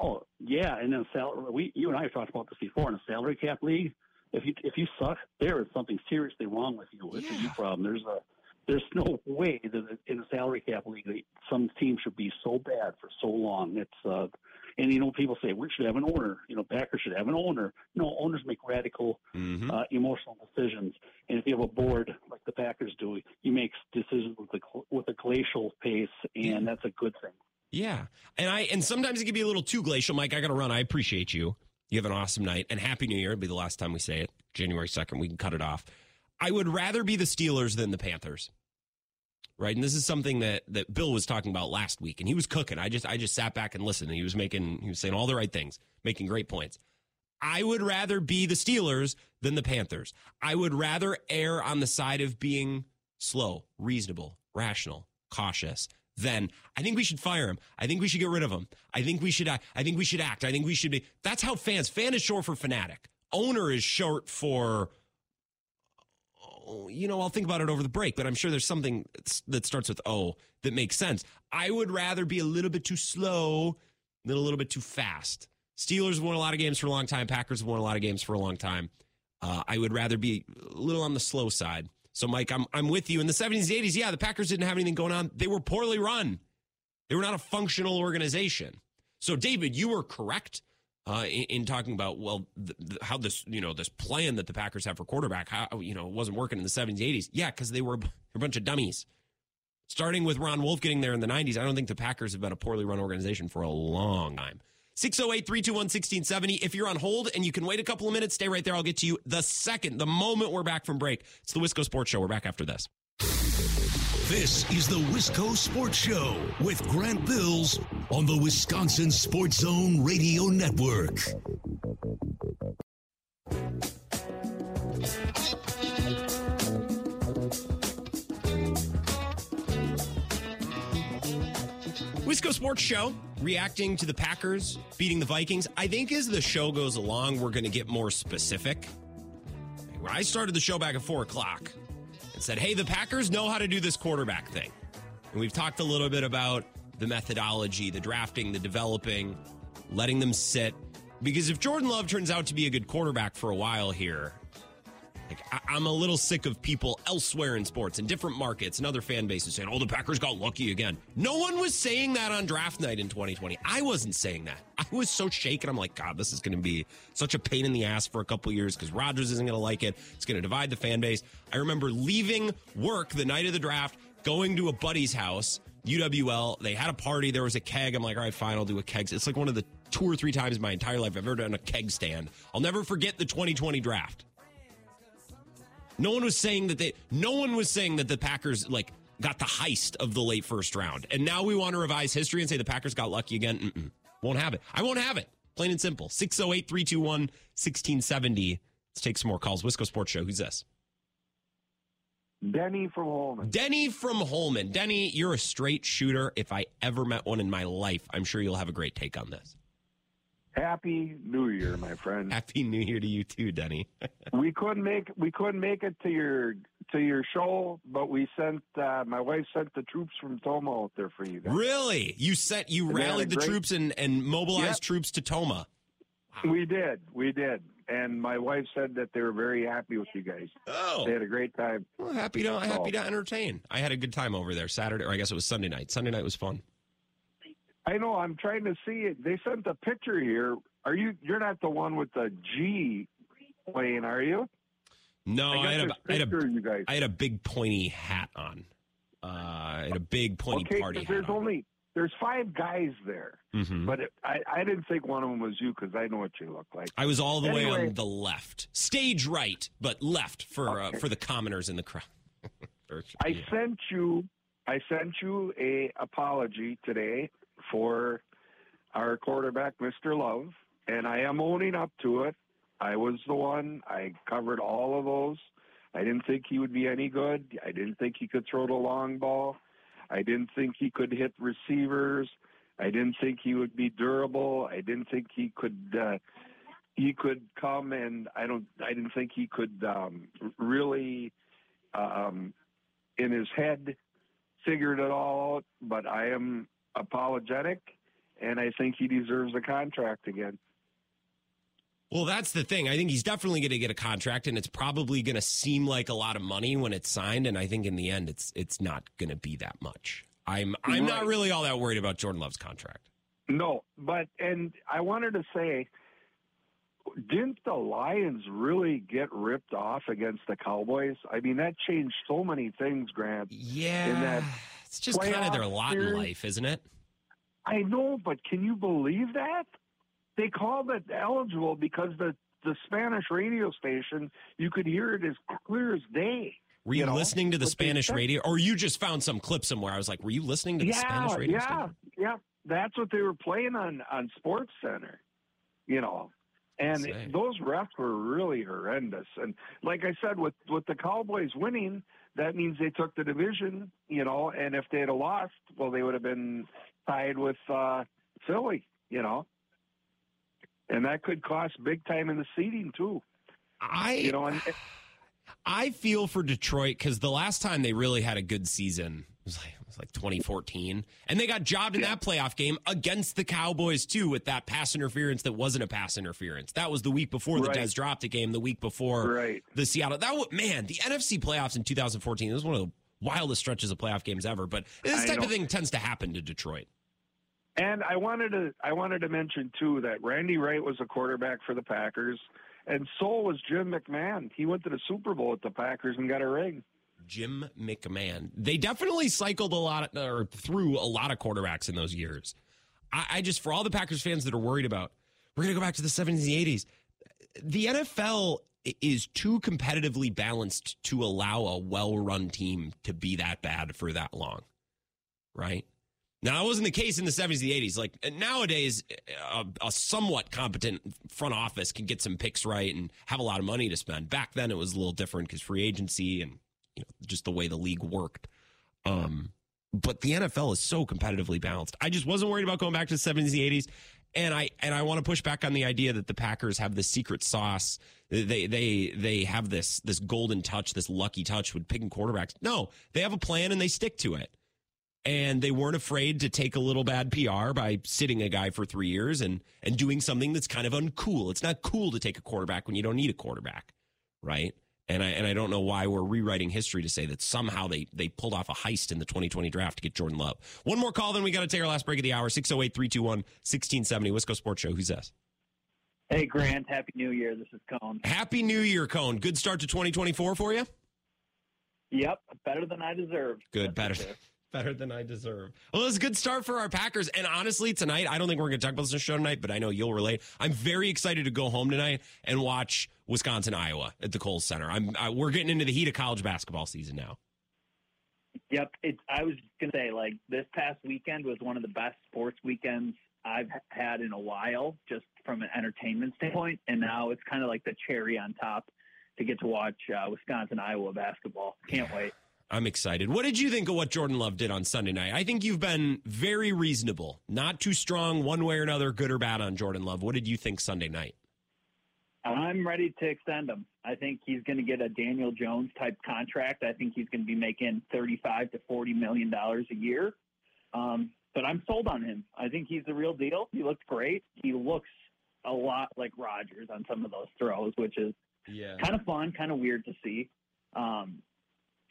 Oh, yeah. And then salary, we, you and I have talked about this before in a salary cap league if you if you suck, there is something seriously wrong with you. It's yeah. a you problem. There's a there's no way that in a salary cap league some team should be so bad for so long. It's uh, and you know people say we should have an owner. You know, Packers should have an owner. No, owners make radical, mm-hmm. uh, emotional decisions. And if you have a board like the Packers do, you make decisions with a with a glacial pace, and that's a good thing. Yeah, and I and sometimes it can be a little too glacial. Mike, I got to run. I appreciate you. You have an awesome night and happy new year. It'll be the last time we say it. January 2nd. We can cut it off. I would rather be the Steelers than the Panthers. Right. And this is something that, that Bill was talking about last week and he was cooking. I just I just sat back and listened and he was making he was saying all the right things, making great points. I would rather be the Steelers than the Panthers. I would rather err on the side of being slow, reasonable, rational, cautious than I think we should fire him. I think we should get rid of him. I think we should I think we should act. I think we should be That's how fans fan is short for fanatic. Owner is short for you know, I'll think about it over the break, but I'm sure there's something that starts with O that makes sense. I would rather be a little bit too slow than a little bit too fast. Steelers won a lot of games for a long time. Packers won a lot of games for a long time. Uh, I would rather be a little on the slow side. So, Mike, I'm I'm with you. In the 70s, 80s, yeah, the Packers didn't have anything going on. They were poorly run. They were not a functional organization. So, David, you were correct uh, in, in, talking about well the, the, how this you know this plan that the Packers have for quarterback how you know wasn't working in the 70s 80s yeah because they were a bunch of dummies starting with Ron Wolf getting there in the 90s I don't think the Packers have been a poorly run organization for a long time 608-321-1670 if you're on hold and you can wait a couple of minutes stay right there. I'll get to you the second the moment we're back from break. It's the Wisco Sports Show. We're back after this. This is the Wisco Sports Show with Grant Bills on the Wisconsin Sports Zone Radio Network. Wisco Sports Show reacting to the Packers beating the Vikings. I think as the show goes along, we're going to get more specific. I started the show back at four o'clock, and said, hey, the Packers know how to do this quarterback thing. And we've talked a little bit about the methodology, the drafting, the developing, letting them sit. Because if Jordan Love turns out to be a good quarterback for a while here, like I- am a little sick of people elsewhere in sports in different markets and other fan bases saying, "Oh, the Packers got lucky again." No one was saying that on draft night in 2020. I wasn't saying that. I was so shaken. I'm like, God, this is going to be such a pain in the ass for a couple years because Rodgers isn't going to like it. It's going to divide the fan base. I remember leaving work the night of the draft, going to a buddy's house. UWL, they had a party. There was a keg. I'm like, all right, fine, I'll do a keg. It's like one of the two or three times in my entire life I've ever done a keg stand. I'll never forget the 2020 draft. No one was saying that they. No one was saying that the Packers like got the heist of the late first round, and now we want to revise history and say the Packers got lucky again. Mm-mm. Won't have it. I won't have it. Plain and simple. 608 321 1670. Let's take some more calls. Wisco Sports Show. Who's this? Denny from Holmen. Denny from Holmen. Denny, you're a straight shooter. If I ever met one in my life, I'm sure you'll have a great take on this. Happy New Year, my friend. Happy New Year to you too, Denny. [laughs] we couldn't make we couldn't make it to your to your show, but we sent uh, my wife sent the troops from Tomah out there for you guys. Really? You sent you and rallied the great, troops and and mobilized yep. troops to Tomah. Wow. We did, we did, and my wife said that they were very happy with you guys. Oh, they had a great time. Well, happy to happy to entertain. I had a good time over there Saturday, or I guess it was Sunday night. Sunday night was fun. I know. I'm trying to see it. They sent a picture here. Are you? You're not the one with the G plane, are you? No, I, I had, a, I, had a, you guys. I had a big pointy hat on. Uh, I had a big pointy okay, party hat. There's on. only there's five guys there, mm-hmm. but it, I, I didn't think one of them was you because I know what you look like. I was all the anyway. way on the left, stage right, but left for uh, okay. uh, for the commoners in the crowd. [laughs] I sent you I sent you a apology today for our quarterback, Mr. Love, and I am owning up to it. I was the one. I covered all of those. I didn't think he would be any good. I didn't think he could throw the long ball. I didn't think he could hit receivers. I didn't think he would be durable. I didn't think he could uh, he could come and I don't I didn't think he could um, really um, in his head figured it all out. But I am apologetic, and I think he deserves a contract again. Well, that's the thing. I think he's definitely going to get a contract, and it's probably going to seem like a lot of money when it's signed. And I think in the end, it's it's not going to be that much. I'm I'm right. not really all that worried about Jordan Love's contract. No, but and I wanted to say, didn't the Lions really get ripped off against the Cowboys? I mean, that changed so many things, Grant. Yeah, in that it's just kind of their lot series. in life, isn't it? I know, but can you believe that? They called it eligible because the the Spanish radio station. You could hear it as clear as day. Were you, you know, listening to the they Spanish radio, or you just found some clip somewhere? I was like, were you listening to the yeah, Spanish radio? yeah, station? yeah. That's what they were playing on on Sports Center. You know, and Say. those refs were really horrendous. And like I said, with with the Cowboys winning, that means they took the division. You know, and if they'd have lost, well, they would have been tied with uh, Philly. You know, and that could cost big time in the seeding too. I You know, and [sighs] I feel for Detroit because the last time they really had a good season was like it was like 2014, and they got jobbed in that playoff game against the Cowboys too with that pass interference that wasn't a pass interference. That was the week before the Right. Des dropped a game. The week before Right. the Seattle. That wa- man, the NFC playoffs in 2014. It was one of the wildest stretches of playoff games ever. But this I type of thing tends to happen to Detroit. And I wanted to I wanted to mention too that Randy Wright was a quarterback for the Packers, and so was Jim McMahon. He went to the Super Bowl with the Packers and got a ring. Jim McMahon. They definitely cycled a lot or through a lot of quarterbacks in those years. I, I just, for all the Packers fans that are worried about, we're going to go back to the 70s and the 80s. The NFL is too competitively balanced to allow a well run team to be that bad for that long. Right? Now, that wasn't the case in the 70s, the 80s. Like uh, nowadays, uh, a, a somewhat competent front office can get some picks right and have a lot of money to spend. Back then, it was a little different because free agency and you know just the way the league worked. Um, but the NFL is so competitively balanced. I just wasn't worried about going back to the 70s, the 80s. And I and I want to push back on the idea that the Packers have this secret sauce. They they they have this this golden touch, this lucky touch with picking quarterbacks. No, they have a plan and they stick to it and they weren't afraid to take a little bad PR by sitting a guy for three years and and doing something that's kind of uncool. It's not cool to take a quarterback when you don't need a quarterback, right? And I and I don't know why we're rewriting history to say that somehow they they pulled off a heist in the 2020 draft to get Jordan Love. One more call, then we got to take our last break of the hour. 608-321-1670. Wisco Sports Show. Who's this? Hey, Grant. Happy New Year. This is Cone. Happy New Year, Cone. Good start to 2024 for you. Yep, better than I deserved. Good, That's better. Better than I deserve. Well, it was a good start for our Packers. And honestly, tonight, I don't think we're going to talk about this the show tonight, but I know you'll relate. I'm very excited to go home tonight and watch Wisconsin, Iowa at the Kohl's Center. I'm I, we're getting into the heat of college basketball season now. Yep. It's. I was gonna say like this past weekend was one of the best sports weekends I've had in a while, just from an entertainment standpoint. And now it's kind of like the cherry on top to get to watch uh, Wisconsin Iowa basketball. Can't wait. I'm excited. What did you think of what Jordan Love did on Sunday night? I think you've been very reasonable, not too strong one way or another, good or bad on Jordan Love. What did you think Sunday night? I'm ready to extend him. I think he's going to get a Daniel Jones type contract. I think he's going to be making 35 to 40 million dollars a year. Um, but I'm sold on him. I think he's the real deal. He looks great. He looks a lot like Rodgers on some of those throws, which is Yeah. kind of fun, kind of weird to see. Um,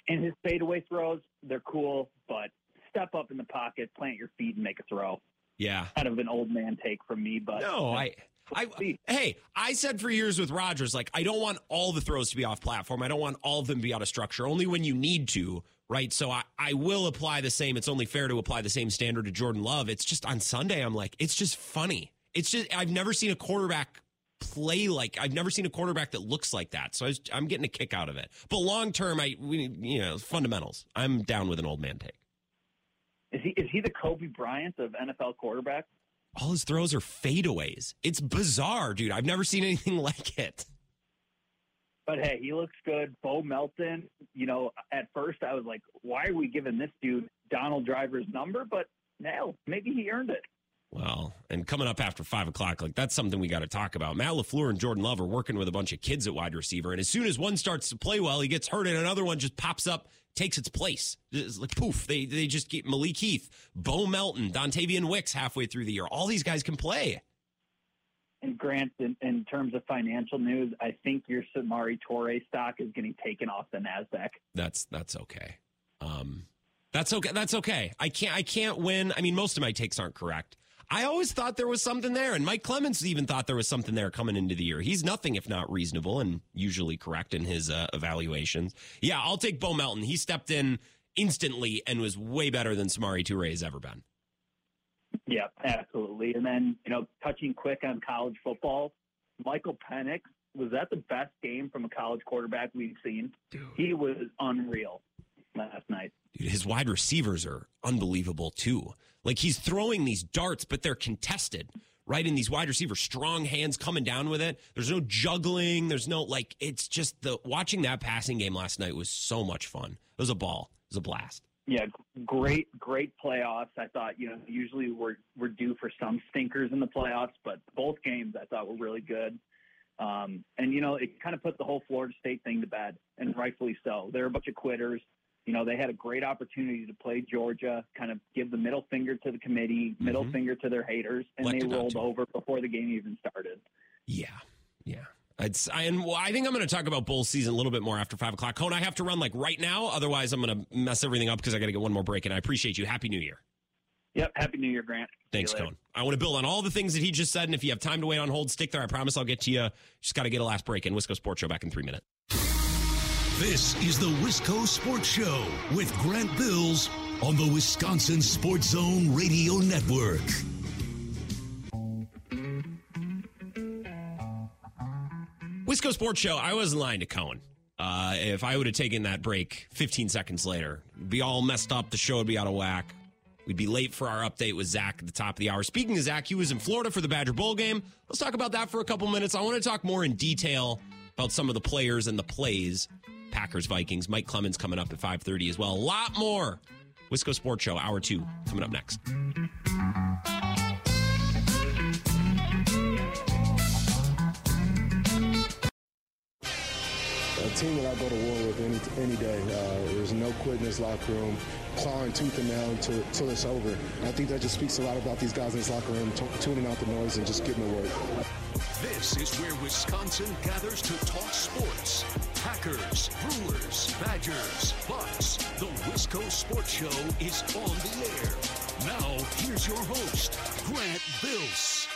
and his fadeaway throws, they're cool, but step up in the pocket, plant your feet, and make a throw. Yeah. Kind of an old man take from me, but No, I, I, hey, I said for years with Rodgers, like I don't want all the throws to be off platform. I don't want all of them to be out of structure. Only when you need to, right? So I, I will apply the same. It's only fair to apply the same standard to Jordan Love. It's just on Sunday, I'm like, it's just funny. It's just I've never seen a quarterback play like I've never seen a quarterback that looks like that. So I was, I'm getting a kick out of it. But long term, I we, you know fundamentals. I'm down with an old man take. is he is he the Kobe Bryant of NFL quarterbacks? All his throws are fadeaways. It's bizarre, dude. I've never seen anything [laughs] like it. But hey, he looks good. Bo Melton, you know, at first I was like, why are we giving this dude Donald Driver's number? But now maybe he earned it. Well, and coming up after five o'clock, like that's something we got to talk about. Matt LaFleur and Jordan Love are working with a bunch of kids at wide receiver, and as soon as one starts to play well, he gets hurt, and another one just pops up, takes its place. It's like poof, they they just get Malik Heath, Bo Melton, Dontayvion Wicks halfway through the year. All these guys can play. And Grant, in, in terms of financial news, I think your Samori Toure stock is getting taken off the Nasdaq. That's that's okay. Um, that's okay. That's okay. I can't. I can't win. I mean, most of my takes aren't correct. I always thought there was something there, and Mike Clemens even thought there was something there coming into the year. He's nothing if not reasonable and usually correct in his uh, evaluations. Yeah, I'll take Bo Melton. He stepped in instantly and was way better than Samori Toure has ever been. Yeah, absolutely. And then, you know, touching quick on college football, Michael Penix was that the best game from a college quarterback we've seen? He was unreal last night. Dude, his wide receivers are unbelievable too. Like he's throwing these darts, but they're contested, right? In these wide receivers, strong hands coming down with it. There's no juggling. There's no like. It's just the watching that passing game last night was so much fun. It was a ball. It was a blast. Yeah, great, great playoffs. I thought, you know, usually we're we're due for some stinkers in the playoffs, but both games I thought were really good. Um, and you know, it kind of put the whole Florida State thing to bed, and rightfully so. They're a bunch of quitters. You know, they had a great opportunity to play Georgia, kind of give the middle finger to the committee, middle Mhm. finger to their haters, and Elected they rolled over before the game even started. Yeah, yeah. It's, I, and well, I think I'm going to talk about bowl season a little bit more after five o'clock. Cone, I have to run like right now, otherwise I'm going to mess everything up because I got to get one more break. And I appreciate you. Happy New Year. Yep. Happy New Year, Grant. Thanks. Cone. I want to build on all the things that he just said, and if you have time to wait on hold, stick there. I promise I'll get to you. Just got to get a last break in Wisco Sports Show back in three minutes. This is the Wisco Sports Show with Grant Bills on the Wisconsin Sports Zone Radio Network. Wisco Sports Show. I wasn't lying to Cohen. Uh, if I would have taken that break 15 seconds later, be all messed up. The show would be out of whack. We'd be late for our update with Zach at the top of the hour. Speaking of Zach, he was in Florida for the Badger Bowl game. Let's talk about that for a couple minutes. I want to talk more in detail about some of the players and the plays. Packers, Vikings, Mike Clemens coming up at 5:30 as well. A lot more. Wisco Sports Show, hour two, coming up next. A team that I go to war with any any day. Uh, there's no quit in this locker room, clawing tooth and nail until, until it's over. And I think that just speaks a lot about these guys in this locker room, t- tuning out the noise and just getting to work. This is where Wisconsin gathers to talk sports. Packers, Brewers, Badgers, Bucks. The Wisco Sports Show is on the air. Now, here's your host, Grant Bills.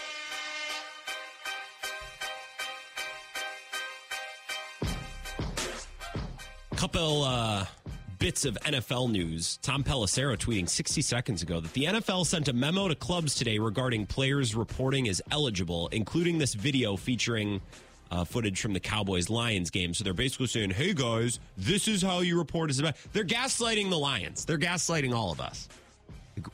couple uh, bits of NFL news. Tom Pelissero tweeting 60 seconds ago that the NFL sent a memo to clubs today regarding players reporting as eligible, including this video featuring uh, footage from the Cowboys Lions game. So they're basically saying, hey guys, this is how you report as a. They're gaslighting the Lions. They're gaslighting all of us.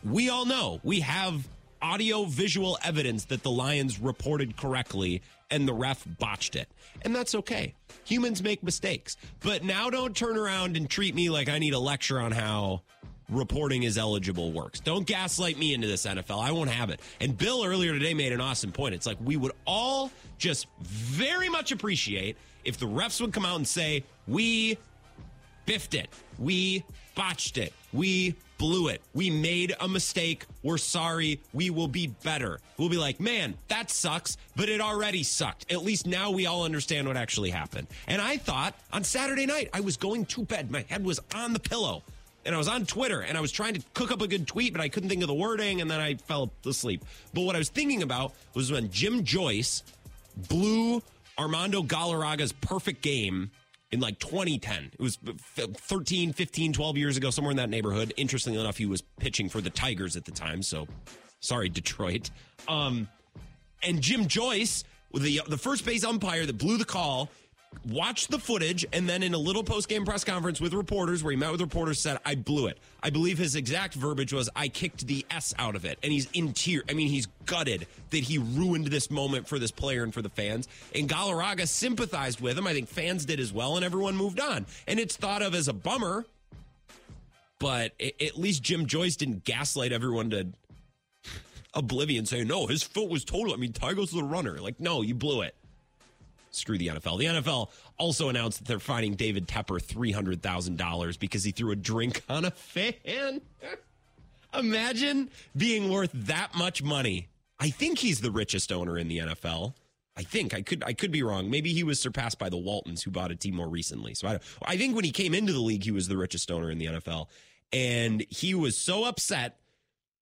We all know we have audio visual evidence that the Lions reported correctly and the ref botched it. And that's okay. Humans make mistakes. But now don't turn around and treat me like I need a lecture on how reporting is eligible works. Don't gaslight me into this NFL. I won't have it. And Bill earlier today made an awesome point. It's like we would all just very much appreciate if the refs would come out and say, we biffed it. We botched it. We blew it. We made a mistake. We're sorry. We will be better. We'll be like, man, that sucks, but it already sucked. At least now we all understand what actually happened. And I thought on Saturday night, I was going to bed. My head was on the pillow. And I was on Twitter and I was trying to cook up a good tweet, but I couldn't think of the wording and then I fell asleep. But what I was thinking about was when Jim Joyce blew Armando Galarraga's perfect game in like 2010. It was 13, 15, 12 years ago, somewhere in that neighborhood. Interestingly enough, he was pitching for the Tigers at the time. So sorry, Detroit. Um, and Jim Joyce, the the first base umpire that blew the call, watched the footage and then in a little post game press conference with reporters where he met with reporters said I blew it. I believe his exact verbiage was I kicked the S out of it and he's in tear. I mean he's gutted that he ruined this moment for this player and for the fans. And Galarraga sympathized with him. I think fans did as well and everyone moved on. And it's thought of as a bummer, but at least Jim Joyce didn't gaslight everyone to oblivion saying no, his foot was total. I mean, Tygo's the runner. Like no, you blew it screw the NFL. The NFL also announced that they're fining David Tepper $300,000 because he threw a drink on a fan. [laughs] Imagine being worth that much money. I think he's the richest owner in the NFL. I think I could I could be wrong. Maybe he was surpassed by the Waltons who bought a team more recently. So I I think when he came into the league he was the richest owner in the NFL and he was so upset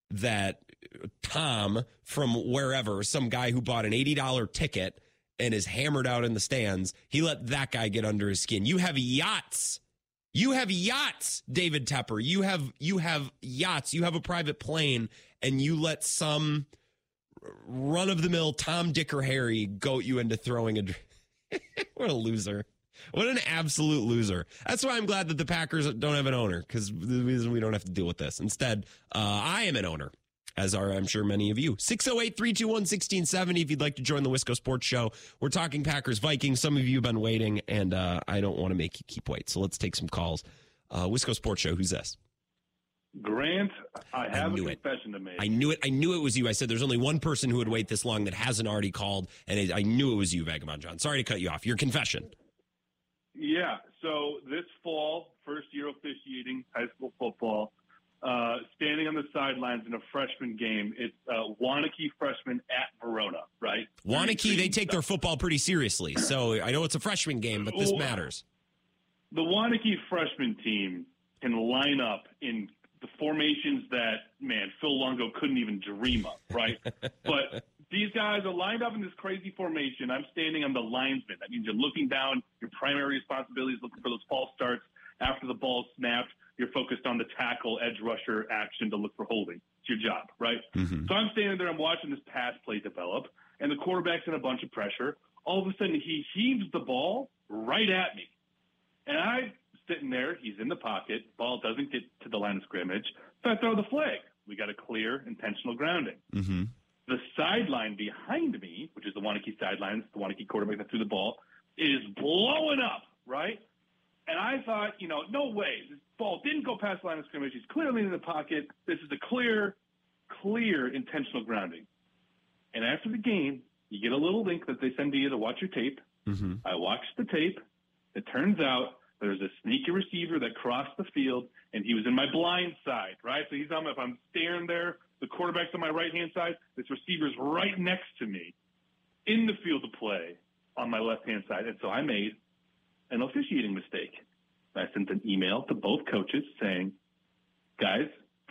that Tom from wherever, some guy who bought an $80 ticket and is hammered out in the stands, he let that guy get under his skin. You have yachts. You have yachts, David Tepper. You have you have yachts. You have a private plane and you let some run of the mill Tom Dick or Harry goat you into throwing a [laughs] what a loser. What an absolute loser. That's why I'm glad that the Packers don't have an owner because the reason we don't have to deal with this. Instead, uh, I am an owner, as are I'm sure many of you. 608 321 1670 if you'd like to join the Wisco Sports Show. We're talking Packers Vikings. Some of you have been waiting, and uh, I don't want to make you keep wait. So let's take some calls. Uh, Wisco Sports Show, who's this? Grant, I have knew a it. confession to make. I knew it. I knew it was you. I said there's only one person who would wait this long that hasn't already called, and it, I knew it was you, Vagabond John. Sorry to cut you off. Your confession. Yeah. So this fall, first year officiating high school football, uh, standing on the sidelines in a freshman game. It's uh, Waunakee freshman at Verona, right? Waunakee, they take their football pretty seriously. So I know it's a freshman game, but this matters. The Waunakee freshman team can line up in the formations that man Phil Longo couldn't even dream of, right? [laughs] but these guys are lined up in this crazy formation. I'm standing on the linesman. That means you're looking down. Your primary responsibility is looking for those false starts after the ball snapped. You're focused on the tackle, edge rusher action to look for holding. It's your job, right? So I'm standing there. I'm watching this pass play develop, and the quarterback's in a bunch of pressure. All of a sudden, he heaves the ball right at me. And I'm sitting there. He's in the pocket. Ball doesn't get to the line of scrimmage. So I throw the flag. We got a clear intentional grounding. Mm-hmm. The sideline behind me, which is the Waunakee sideline, the Waunakee quarterback that threw the ball, is blowing up, right? And I thought, you know, no way. This ball didn't go past the line of scrimmage. He's clearly in the pocket. This is a clear, clear intentional grounding. And after the game, you get a little link that they send to you to watch your tape. Mm-hmm. I watched the tape. It turns out there's a sneaky receiver that crossed the field, and he was in my blind side, right? So he's on. If I'm staring there, the quarterback's on my right hand side. This receiver's right next to me, in the field of play on my left hand side, and so I made an officiating mistake. I sent an email to both coaches saying, "Guys,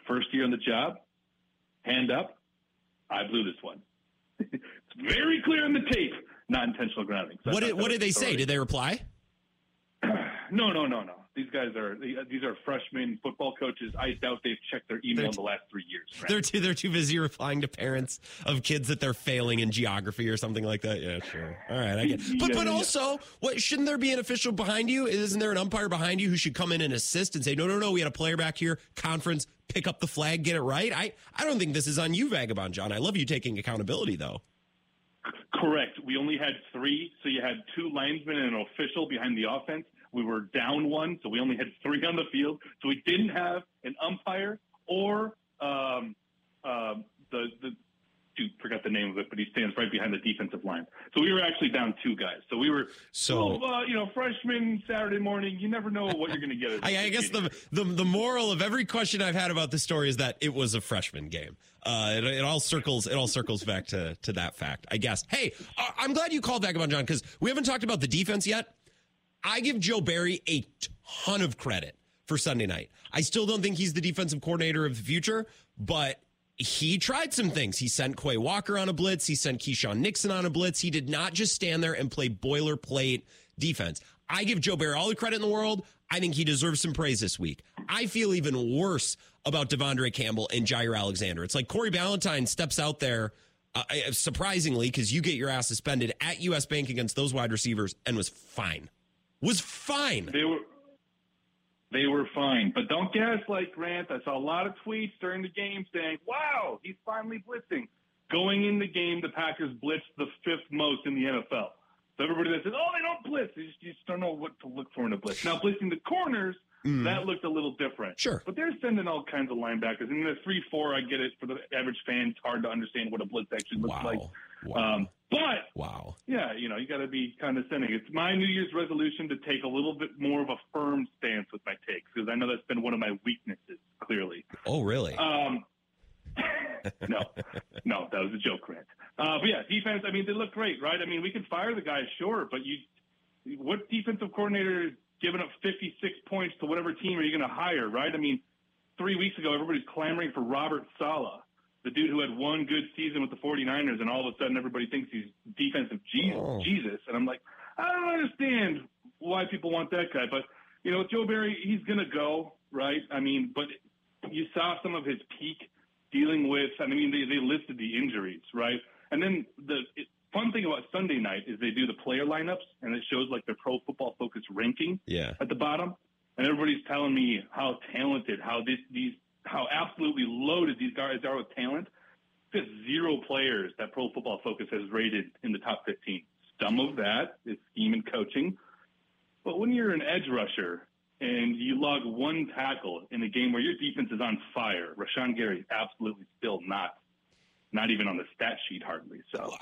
first year on the job, hand up. I blew this one. [laughs] it's very clear on the tape, not intentional grounding." So What did, what did they say? Did they reply? [clears throat] No, no, no, no. These guys are these are freshman football coaches. I doubt they've checked their email in the last three years. Frank. They're too they're too busy replying to parents of kids that they're failing in geography or something like that. Yeah, sure. All right, I get. But Yeah, but yeah. also, what shouldn't there be an official behind you? Isn't there an umpire behind you who should come in and assist and say, no, no, no, we had a player back here, conference, pick up the flag, get it right? I I don't think this is on you, Vagabond John. I love you taking accountability though. Correct. We only had three, so you had two linesmen and an official behind the offense. We were down one, so we only had three on the field. So we didn't have an umpire or um, um, the the dude forgot the name of it, but he stands right behind the defensive line. So we were actually down two guys. So we were So- well, uh, you know, freshman Saturday morning. You never know what you're going to get. [laughs] I, I, guess the, the the moral of every question I've had about this story is that it was a freshman game. Uh, it, it all circles it all circles back to to that fact. I guess. Hey, I'm glad you called Vagabond John because we haven't talked about the defense yet. I give Joe Barry a ton of credit for Sunday night. I still don't think he's the defensive coordinator of the future, but he tried some things. He sent Quay Walker on a blitz. He sent Keisean Nixon on a blitz. He did not just stand there and play boilerplate defense. I give Joe Barry all the credit in the world. I think he deserves some praise this week. I feel even worse about De'Vondre Campbell and Jaire Alexander. It's like Corey Ballentine steps out there, uh, uh, surprisingly, because you get your ass suspended at U.S. Bank against those wide receivers and was fine. Was fine. They were they were fine, but don't gaslight Grant. I saw a lot of tweets during the game saying, "Wow, he's finally blitzing." Going in the game, the Packers blitzed the fifth most in the NFL. So everybody that says, "Oh, they don't blitz," they just, you just don't know what to look for in a blitz. Now blitzing the corners, mm. that looked a little different. Sure. but they're sending all kinds of linebackers. And the three four, I get it. For the average fan, it's hard to understand what a blitz actually looks Wow. like. Wow. Um, but wow. yeah, you know, you got to be condescending. It's my New Year's resolution to take a little bit more of a firm stance with my takes because I know that's been one of my weaknesses. Clearly, Oh, really? um, [laughs] no, no, that was a joke, Grant. Uh, but yeah, defense. I mean, they look great, right? I mean, we can fire the guy, sure, but you, what defensive coordinator is giving up 56 points to whatever team are you going to hire, right? I mean, three weeks ago, everybody's clamoring for Robert Saleh, the dude who had one good season with the 49ers, and all of a sudden everybody thinks he's defensive Jesus. Oh. Jesus. And I'm like, I don't understand why people want that guy. But, you know, Joe Barry, he's going to go, right? I mean, but you saw some of his peak dealing with, I mean, they, they listed the injuries, right? And then the, it, fun thing about Sunday night is they do the player lineups and it shows like their pro football focus ranking Yeah. at the bottom, and everybody's telling me how talented, how this these how absolutely loaded these guys are with talent. There's zero players that Pro Football Focus has rated in the top 15. Some of that is scheme and coaching, but when you're an edge rusher and you log one tackle in a game where your defense is on fire, Rashan Gary is absolutely still not not even on the stat sheet hardly. So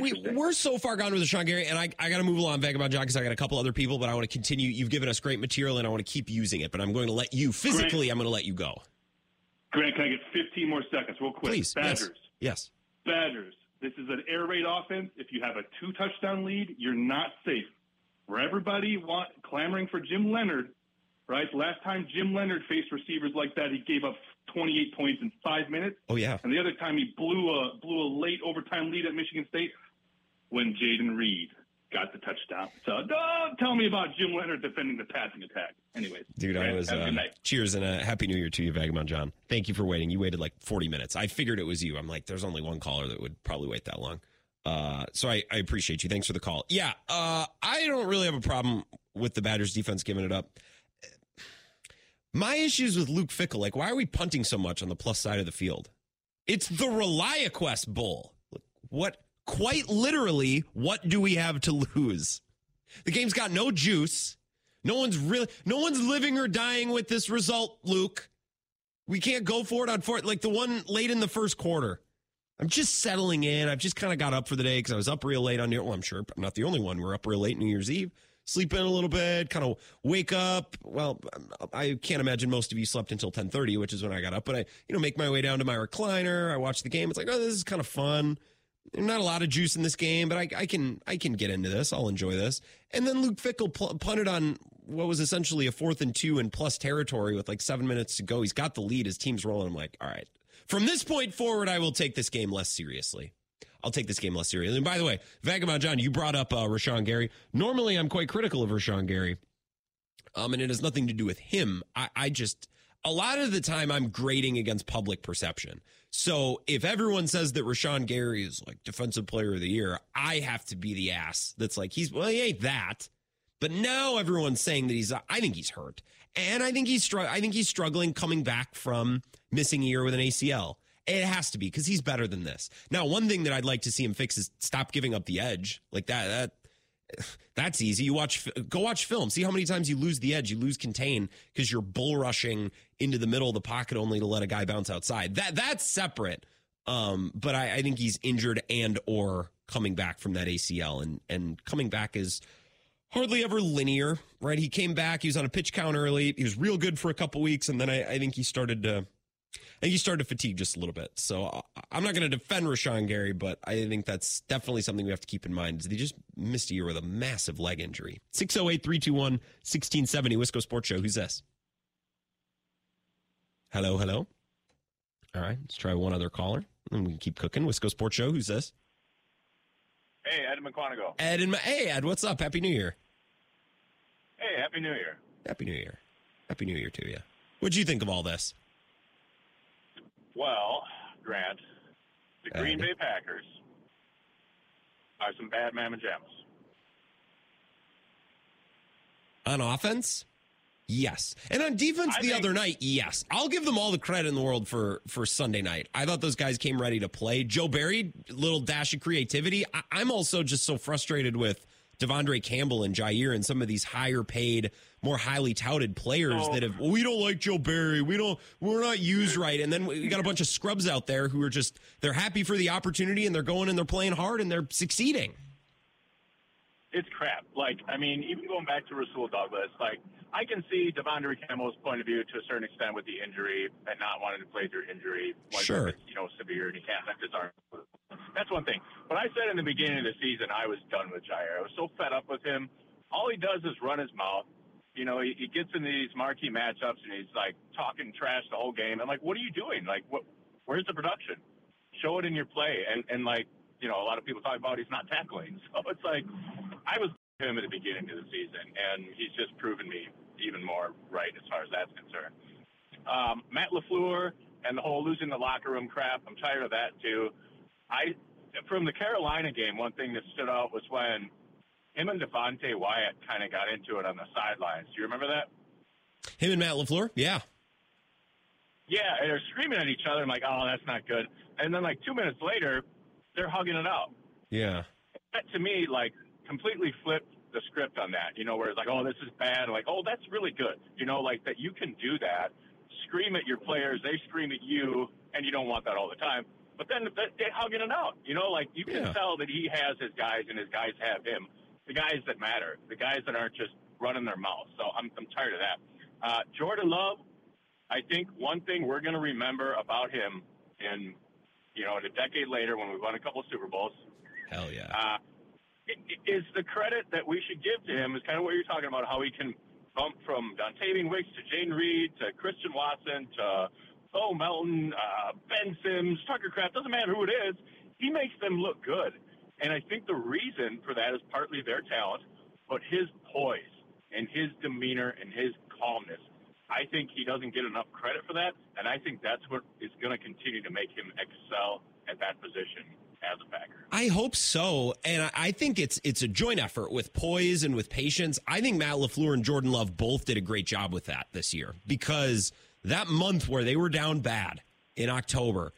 we, we're so far gone with Sean Gary, and I, I got to move along, Vagabond John, because I got a couple other people, but I want to continue. You've given us great material, and I want to keep using it, but I'm going to let you, physically, I'm going to let you go. Grant, can I get 15 more seconds, real quick? Please. Yes. Badgers. Yes. Badgers. This is an air raid offense. If you have a two touchdown lead, you're not safe. Where everybody want clamoring for Jim Leonhard, right? Last time Jim Leonhard faced receivers like that, he gave up 28 points in five minutes. Oh, yeah. And the other time he blew a blew a late overtime lead at Michigan State when Jayden Reed got the touchdown. So don't tell me about Jim Leonhard defending the passing attack. Anyways, Dude, I was. Uh, cheers and a happy new year to you, Vagabond John. Thank you for waiting. You waited like 40 minutes. I figured it was you. I'm like, there's only one caller that would probably wait that long. Uh, so I, I appreciate you. Thanks for the call. Yeah, uh, I don't really have a problem with the Badgers defense giving it up. My issues with Luke Fickell, like, why are we punting so much on the plus side of the field? It's the ReliaQuest Bowl. What, quite literally, what do we have to lose? The game's got no juice. No one's really, no one's living or dying with this result, Luke. We can't go for it on fourth, like the one late in the first quarter. I'm just settling in. I've just kind of got up for the day because I was up real late on New. Year's. Well, I'm sure I'm not the only one. We're up real late New Year's Eve. Sleep in a little bit, kind of wake up. Well, I can't imagine most of you slept until 10:30, which is when I got up. But I, you know, make my way down to my recliner. I watch the game. It's like, oh, this is kind of fun. Not a lot of juice in this game, but I, I can I can get into this. I'll enjoy this. And then Luke Fickell pl- punted on what was essentially a fourth and two and plus territory with like seven minutes to go. He's got the lead. His team's rolling. I'm like, all right. From this point forward, I will take this game less seriously. I'll take this game less seriously. And by the way, Vagabond John, you brought up uh, Rashan Gary. Normally, I'm quite critical of Rashan Gary, um, and it has nothing to do with him. I, I just a lot of the time I'm grading against public perception. So if everyone says that Rashan Gary is like defensive player of the year, I have to be the ass that's like he's well, he ain't that. But now everyone's saying that he's. I think he's hurt, and I think he's. I think he's struggling coming back from missing a year with an ACL. It has to be because he's better than this. Now, one thing that I'd like to see him fix is stop giving up the edge like that. That [sighs] that's easy. You watch, go watch film. See how many times you lose the edge, you lose contain because you're bull rushing into the middle of the pocket only to let a guy bounce outside. That that's separate. Um, but I, I think he's injured and or coming back from that ACL, and and coming back is hardly ever linear, right? He came back. He was on a pitch count early. He was real good for a couple weeks, and then I, I think he started to. Think he started to fatigue just a little bit. So I- I'm not going to defend Rashan Gary, but I think that's definitely something we have to keep in mind. He just missed a year with a massive leg injury? 608 321 1670 Wisco Sports Show. Who's this? Hello, hello. All right, let's try one other caller. And we can keep cooking. Wisco Sports Show. Who's this? Hey, Ed McQuanigo. Ed and my, hey Ed, what's up? Happy New Year. Hey, Happy New Year. Happy New Year. Happy New Year to you. What'd you think of all this? Well, Grant, the uh, Green Bay Packers are some bad mamma jammas. On offense? Yes. And on defense I the think- other night, yes. I'll give them all the credit in the world for for Sunday night. I thought those guys came ready to play. Joe Barry, little dash of creativity. I, I'm also just so frustrated with De'Vondre Campbell and Jaire and some of these higher paid, more highly touted players Oh. that have we don't like Joe Barry. We don't we're not used right. And then we got a bunch of scrubs out there who are just they're happy for the opportunity and they're going and they're playing hard and they're succeeding. It's crap. Like, I mean, even going back to Rasul Douglas, like, I can see De'Vondre Campbell's point of view to a certain extent with the injury and not wanting to play through injury. Like, Sure. it's, you know, severe and he can't lift his arm. That's one thing. But I said in the beginning of the season, I was done with Jaire. I was so fed up with him. All he does is run his mouth. You know, he, he gets into these marquee matchups and he's like talking trash the whole game. I'm like, what are you doing? Like, what? Where's the production? Show it in your play. And and like, you know, a lot of people talk about he's not tackling. [laughs] So it's like, I was him at the beginning of the season, and he's just proven me even more right as far as that's concerned. Um, Matt LaFleur and the whole losing the locker room crap. I'm tired of that too. I from the Carolina game, one thing that stood out was when him and Devonte Wyatt kind of got into it on the sidelines. Do you remember that? Him and Matt LaFleur? Yeah. Yeah, they're screaming at each other. I'm like, oh, that's not good. And then like two minutes later, they're hugging it out. Yeah. That to me, like, completely flipped the script on that. You know, where it's like, oh, this is bad. Like, oh, that's really good. You know, like that you can do that. Scream at your players, they scream at you, and you don't want that all the time. But then they're hugging it out. You know, like you can Yeah. tell that he has his guys and his guys have him. The guys that matter, the guys that aren't just running their mouth. So I'm, I'm tired of that. Uh, Jordan Love, I think one thing we're going to remember about him in, you know, in a decade later when we won a couple of Super Bowls, Hell yeah. uh, is the credit that we should give to him is kind of what you're talking about, how he can bump from Dontayvion Wicks to Jayden Reed to Christian Watson to Bo Melton, uh, Ben Sims, Tucker Kraft, doesn't matter who it is. He makes them look good. And I think the reason for that is partly their talent, but his poise and his demeanor and his calmness. I think he doesn't get enough credit for that, and I think that's what is going to continue to make him excel at that position as a Packer. I hope so, and I- think it's it's a joint effort with poise and with patience. I think Matt LaFleur and Jordan Love both did a great job with that this year because that month where they were down bad in October,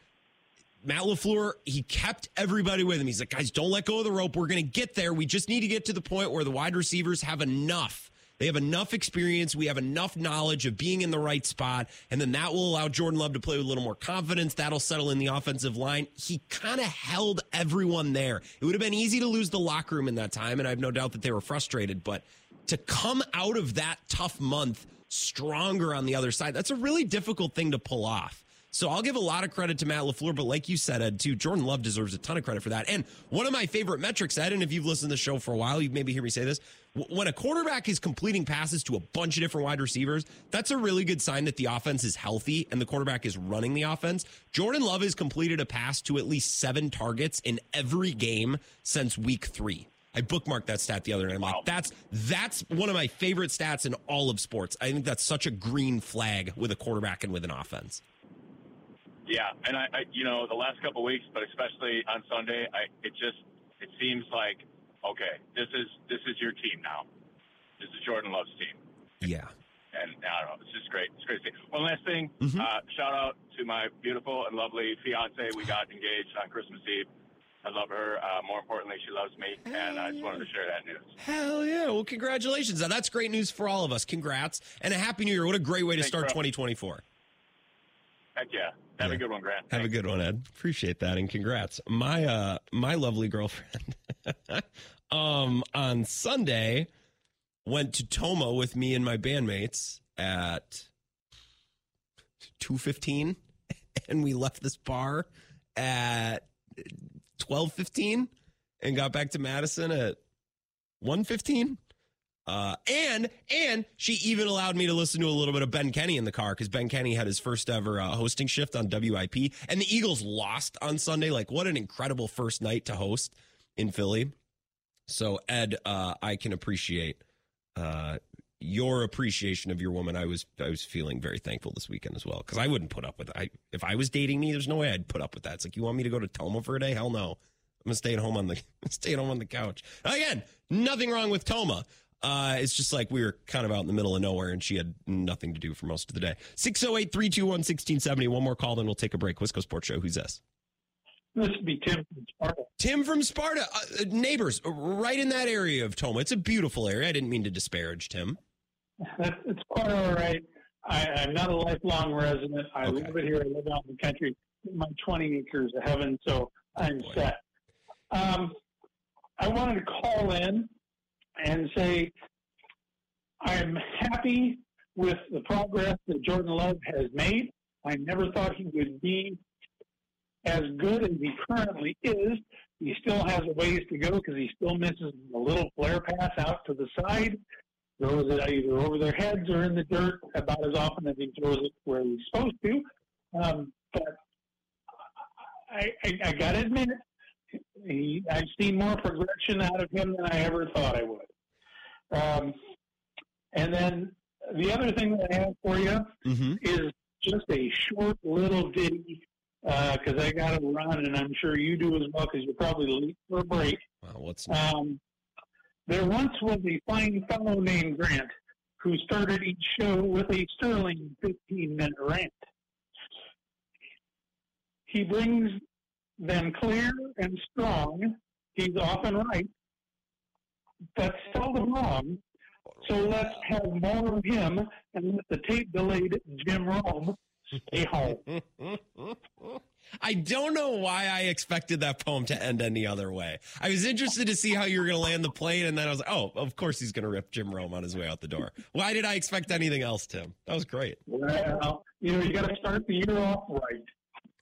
Matt LaFleur he kept everybody with him. He's like, guys, don't let go of the rope. We're going to get there. We just need to get to the point where the wide receivers have enough. They have enough experience. We have enough knowledge of being in the right spot. And then that will allow Jordan Love to play with a little more confidence. That'll settle in the offensive line. He kind of held everyone there. It would have been easy to lose the locker room in that time. And I have no doubt that they were frustrated. But to come out of that tough month stronger on the other side, that's a really difficult thing to pull off. So I'll give a lot of credit to Matt LaFleur, but like you said, Ed, too, Jordan Love deserves a ton of credit for that. And one of my favorite metrics, Ed, and if you've listened to the show for a while, you maybe hear me say this. When a quarterback is completing passes to a bunch of different wide receivers, that's a really good sign that the offense is healthy and the quarterback is running the offense. Jordan Love has completed a pass to at least seven targets in every game since week three. I bookmarked that stat the other night. I'm like, that's that's one of my favorite stats in all of sports. I think that's such a green flag with a quarterback and with an offense. Yeah, and I, I you know, the last couple of weeks, but especially on Sunday, I it just it seems like okay, this is this is your team now. This is Jordan Love's team, Yeah. and I don't know, it's just great. It's great to see. One last thing, Mhm. uh, shout out to my beautiful and lovely fiance. We got engaged on Christmas Eve. I love her. Uh, more importantly, she loves me, and I just wanted to share that news. Hell yeah. Well, congratulations. Now, that's great news for all of us. Congrats. And a happy new year. What a great way to Thanks, start bro. 2024. Heck yeah, have Yeah. a good one, Grant. Have a good one, Ed. Appreciate that and congrats. My uh my lovely girlfriend [laughs] um on Sunday went to Tomah with me and my bandmates at 2:15 [laughs] and we left this bar at 12:15 and got back to Madison at 1:15. Uh, and and she even allowed me to listen to a little bit of Ben Kenny in the car because Ben Kenny had his first ever uh, hosting shift on WIP, and the Eagles lost on Sunday. Like, what an incredible first night to host in Philly. So, Ed, uh, I can appreciate uh, your appreciation of your woman. I was I was feeling very thankful this weekend as well because I wouldn't put up with I if I was dating me. There's no way I'd put up with that. It's like you want me to go to Tomah for a day? Hell no. I'm gonna stay at home on the [laughs] stay at home on the couch. Again, nothing wrong with Tomah. Uh, it's just like we were kind of out in the middle of nowhere and she had nothing to do for most of the day. 608 321 1670. One more call, then we'll take a break. Wisco Sports Show. Who's this? This would be Tim from Sparta. Tim from Sparta. Uh, uh, neighbors, uh, right in that area of Tomah. It's a beautiful area. I didn't mean to disparage Tim. That's, it's quite all right. I, I'm not a lifelong resident. I Okay. live it here. I live out in the country. My 20 acres of heaven, so I'm boy. set. Um, I wanted to call in and say I'm happy with the progress that Jordan Love has made. I never thought he would be as good as he currently is. He still has a ways to go because he still misses a little flare pass out to the side throws it either over their heads or in the dirt about as often as he throws it where he's supposed to. Um, but I, I, I got to admit, he, I've seen more progression out of him than I ever thought I would. Um, and then the other thing that I have for you Mm-hmm. is just a short little ditty because I got to run, and I'm sure you do as well because you're probably late for a break. Wow, what's Um, there once was a fine fellow named Grant who started each show with a sterling 15 minute rant. He brings them clear and strong. He's often right, but seldom wrong. So let's have more of him and let the tape delayed Jim Rome stay home. [laughs] I don't know why I expected that poem to end any other way. I was interested to see how you were going to land the plane, and then I was like, oh, of course he's going to rip Jim Rome on his way out the door. Why did I expect anything else, Tim? That was great. Well, you know, you got to start the year off right.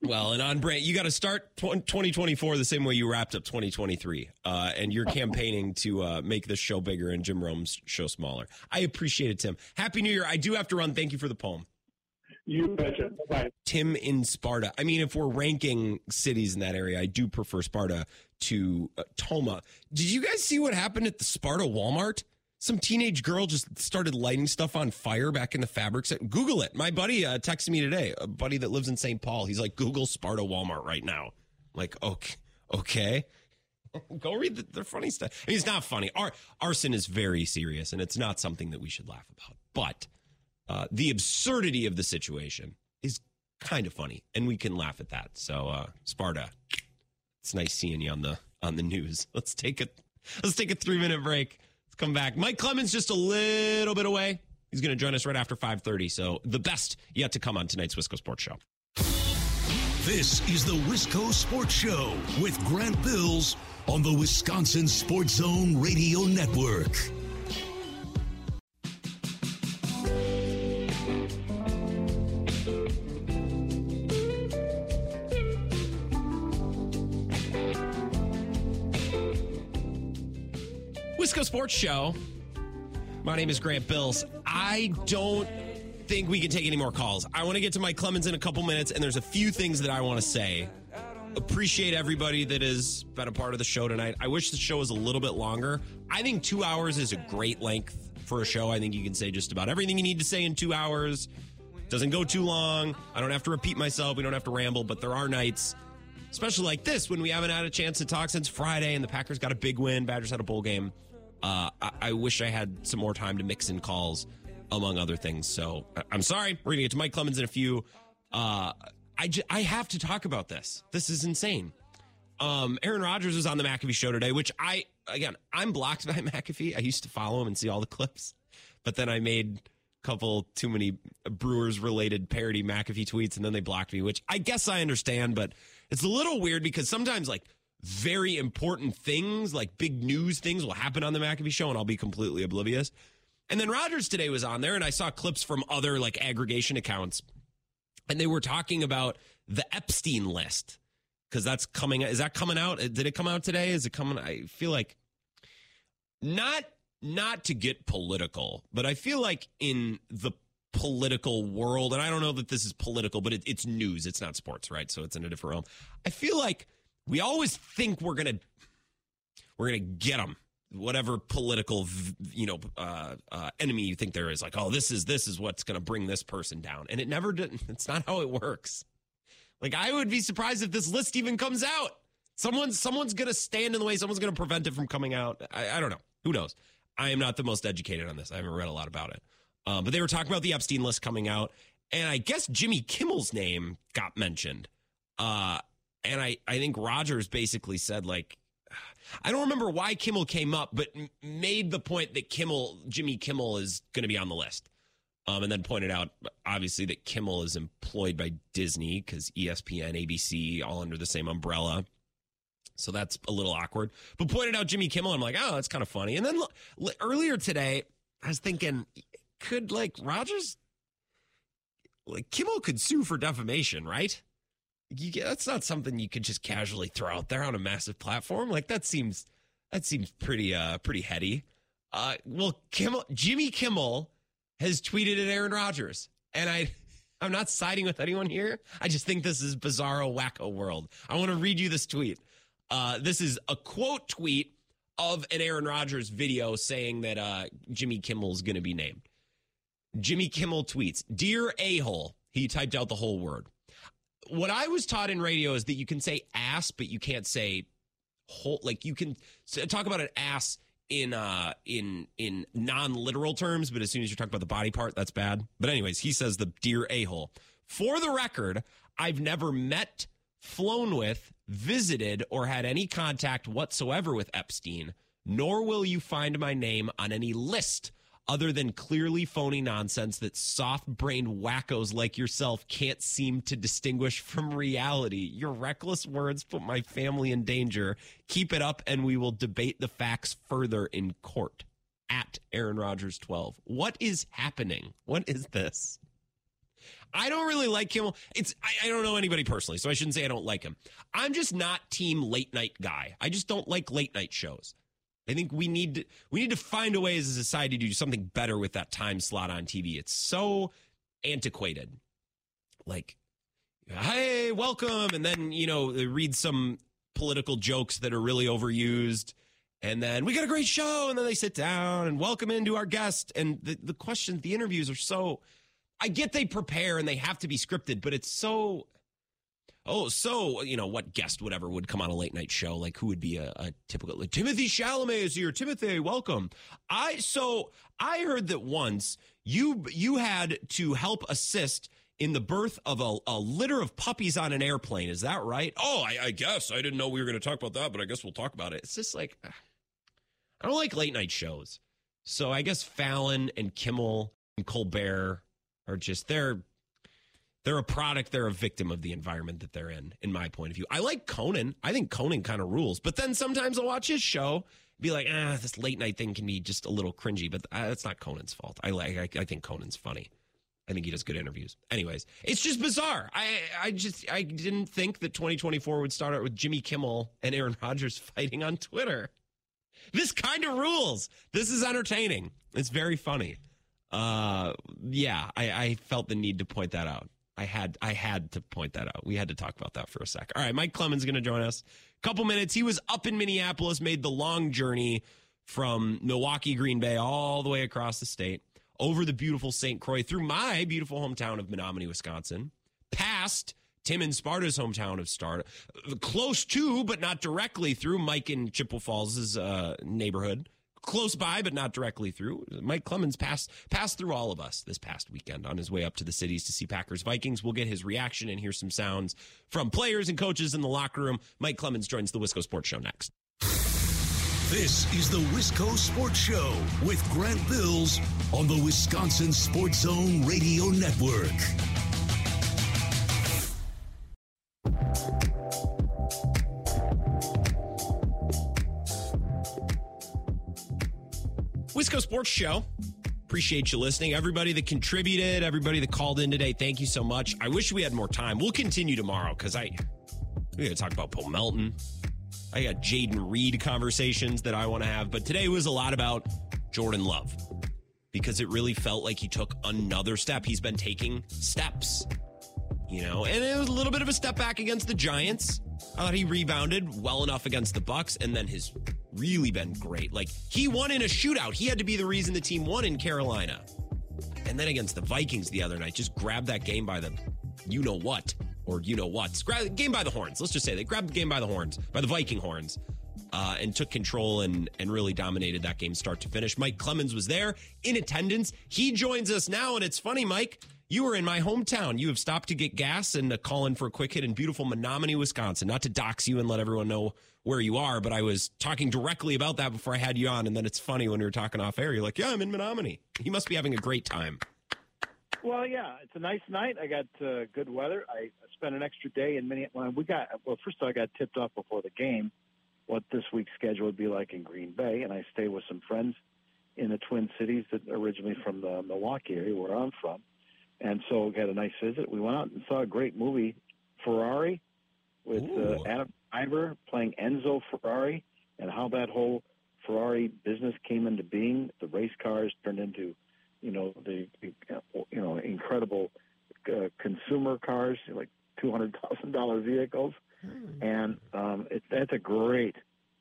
Well, and on brand, you got to start 2024 the same way you wrapped up 2023. Uh, and you're campaigning to uh, make this show bigger and Jim Rome's show smaller. I appreciate it, Tim. Happy New Year. I do have to run. Thank you for the poem. You betcha. Bye. Tim in Sparta. I mean, if we're ranking cities in that area, I do prefer Sparta to uh, Tomah. Did you guys see what happened at the Sparta Walmart? Some teenage girl just started lighting stuff on fire back in the fabric set. Google it. My buddy uh, texted me today, a buddy that lives in St. Paul. He's like, Google Sparta Walmart right now. I'm like, okay, okay. [laughs] Go read the, the funny stuff. Mean, it's not funny. Ar- arson is very serious, and it's not something that we should laugh about. But uh, the absurdity of the situation is kind of funny, and we can laugh at that. So, uh, Sparta, it's nice seeing you on the on the news. [laughs] Let's take a let's take a three minute break. Come back. Mike Clemens just a little bit away. He's going to join us right after five thirty. So, the best yet to come on tonight's Wisco Sports Show. This is the Wisco Sports Show with Grant Bills on the Wisconsin Sports Zone Radio Network. Wisco Sports Show. My name is Grant Bills. I don't think we can take any more calls. I want to get to Mike Clemens in a couple minutes, and there's a few things that I want to say. Appreciate everybody that has been a part of the show tonight. I wish the show was a little bit longer. I think two hours is a great length for a show. I think you can say just about everything you need to say in two hours. Doesn't go too long. I don't have to repeat myself. We don't have to ramble, but there are nights, especially like this, when we haven't had a chance to talk since Friday and the Packers got a big win. Badgers had a bowl game. Uh, I, I wish I had some more time to mix in calls, among other things. So I- I'm sorry. We're going to get to Mike Clemens in a few. Uh, I, j- I have to talk about this. This is insane. Um, Aaron Rodgers was on the McAfee show today, which I, again, I'm blocked [laughs] by McAfee. I used to follow him and see all the clips, but then I made a couple too many Brewers related parody McAfee tweets and then they blocked me, which I guess I understand, but it's a little weird because sometimes like very important things, like big news things will happen on the McAfee show and I'll be completely oblivious. And then Rodgers today was on there and I saw clips from other like aggregation accounts and they were talking about the Epstein list because that's coming. Is that coming out? Did it come out today? Is it coming? I feel like not not to get political, but I feel like in the political world, and I don't know that this is political, but it, it's news. It's not sports, right? So it's in a different realm. I feel like we always think we're gonna we're gonna get them whatever political you know uh, uh, enemy you think there is like oh this is this is what's to bring this person down. And it never did [laughs] it's not how it works. Like i would be surprised if this list even comes out. Someone's someone's to stand in the way. Someone's to prevent it from coming out. I, I don't know. Who knows? I am not the most educated on this. I haven't read a lot about it. Um, but they were talking about the epstein list coming out. And i guess jimmy kimmel's name got mentioned. Uh, and i i think Rodgers basically said like I don't remember why Kimmel came up, but made the point that Kimmel, Jimmy Kimmel, is going to be on the list. Um, and then pointed out, obviously, that Kimmel is employed by Disney because ESPN, ABC, all under the same umbrella. So that's a little awkward. But pointed out Jimmy Kimmel. I'm like, oh, that's kind of funny. And then l- earlier today, I was thinking, could like Rodgers, like Kimmel could sue for defamation, right? You get, that's not something you could just casually throw out there on a massive platform. Like that seems that seems pretty uh pretty heady. Uh well Kimmel Jimmy Kimmel has tweeted at Aaron Rodgers. And I I'm not siding with anyone here. I just think this is bizarro wacko world. I want to read you this tweet. Uh this is a quote tweet of an Aaron Rodgers video saying that uh Jimmy Kimmel is gonna be named. Jimmy Kimmel tweets, Dear a hole, he typed out the whole word what I was taught in radio is that you can say ass, but you can't say whole. Like you can talk about an ass in uh in in non-literal terms, but as soon as you talk about the body part, that's bad. But anyways, he says the dear a-hole. For the record, I've never met, flown with, visited, or had any contact whatsoever with Epstein, nor will you find my name on any list other than clearly phony nonsense that soft brained wackos like yourself can't seem to distinguish from reality. Your reckless words put my family in danger. Keep it up, and we will debate the facts further in court. At Aaron Rodgers 12. What is happening? What is this? I don't really like him. It's I, I don't know anybody personally, so I shouldn't say I don't like him. I'm just not team late night guy. I just don't like late night shows. I think we need we need to find a way as a society to do something better with that time slot on TV. It's so antiquated. Like, hey, welcome, and then you know they read some political jokes that are really overused, and then we got a great show, and then they sit down and welcome into our guest, and the the questions, the interviews are so. I get they prepare and they have to be scripted, but it's so Oh, so you know what guest, whatever, would come on a late night show? Like who would be a, a typical like, Timothy Chalamet is here. Timothy, welcome. I so I heard that once you you had to help assist in the birth of a, a litter of puppies on an airplane. Is that right? Oh, I, I guess I didn't know we were going to talk about that, but I guess we'll talk about it. It's just like I don't like late night shows. So I guess Fallon and Kimmel and Colbert are just they're they're a product, they're a victim of the environment that they're in, in my point of view. I like Conan. I think Conan kind of rules. But then sometimes I'll watch his show, be like, ah, this late night thing can be just a little cringy, but uh, that's not Conan's fault. I like I, I think Conan's funny. I think he does good interviews. Anyways, it's just bizarre. I I just I didn't think that 2024 would start out with Jimmy Kimmel and Aaron Rodgers [laughs] fighting on Twitter. This kind of rules. This is entertaining. It's very funny. Uh yeah, I, I felt the need to point that out. I had I had to point that out. We had to talk about that for a sec. All right, Mike Clemens going to join us. Couple minutes. He was up in Minneapolis, made the long journey from Milwaukee, Green Bay, all the way across the state, over the beautiful St. Croix, through my beautiful hometown of Menomonie, Wisconsin, past Tim and Sparta's hometown of Sparta, close to, but not directly through Mike and Chippewa Falls' uh, neighborhood close by, but not directly through. Mike Clemens passed passed through all of us this past weekend on his way up to the cities to see Packers Vikings. We'll get his reaction and hear some sounds from players and coaches in the locker room. Mike Clemens joins the Wisco Sports Show next. This is the Wisco Sports Show with Grant Bills on the Wisconsin Sports Zone Radio Network. Sports Show. Appreciate you listening. Everybody that contributed, everybody that called in today, thank you so much. I wish we had more time. We'll continue tomorrow because I we got to talk about Bo Melton. I got Jayden Reed conversations that I want to have, but today was a lot about Jordan Love because it really felt like he took another step. He's been taking steps, you know, and it was a little bit of a step back against the Giants. I thought he rebounded well enough against the Bucks, and then his really been great. Like he won in a shootout. He had to be the reason the team won in Carolina. And then against the Vikings the other night, just grabbed that game by the you know what or you know what. Game by the horns. Let's just say they grabbed the game by the horns, by the Viking horns. Uh, and took control and and really dominated that game start to finish. Mike Clemens was there in attendance. He joins us now, and it's funny, Mike. You were in my hometown. You have stopped to get gas and call in for a quick hit in beautiful Menomonie, Wisconsin. Not to dox you and let everyone know where you are, but I was talking directly about that before I had you on. And then it's funny when we were talking off air. You're like, "Yeah, I'm in Menomonie." You must be having a great time. Well, yeah, it's a nice night. I got uh, good weather. I spent an extra day in Minneapolis. We got well. First, all, I got tipped off before the game what this week's schedule would be like in Green Bay, and I stayed with some friends in the Twin Cities that originally from the Milwaukee area, where I'm from, and so we had a nice visit. We went out and saw a great movie, Ferrari, with uh, Adam Driver playing Enzo Ferrari, and how that whole Ferrari business came into being. The race cars turned into, you know, the you know incredible uh, consumer cars, like two hundred thousand dollar vehicles, and um, it, that's a great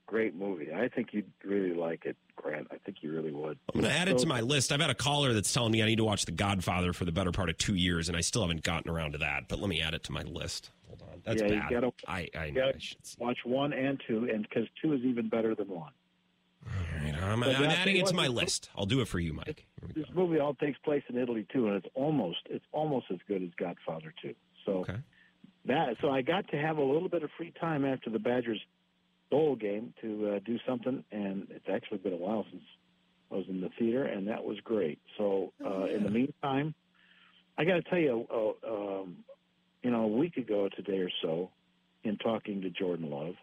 great movie. I think you'd really like it, Grant. I think you really would. I'm going to add it to my list. I've had a caller that's telling me I need to watch The Godfather for the better part of two years, and I still haven't gotten around to that. But let me add it to my list. Hold on. That's yeah, bad. You gotta, I, I you know. I watch one and two, and because two is even better than one. All right, I'm, I'm adding it to my list. I'll do it for you, Mike. This movie all takes place in Italy too, and it's almost it's almost as good as Godfather two. So that so I got to have a little bit of free time after the Badgers bowl game to uh, do something, and it's actually been a while since I was in the theater, and that was great. So uh, in the meantime, I got to tell you, uh, um, you know, a week ago today or so, in talking to Jordan Love,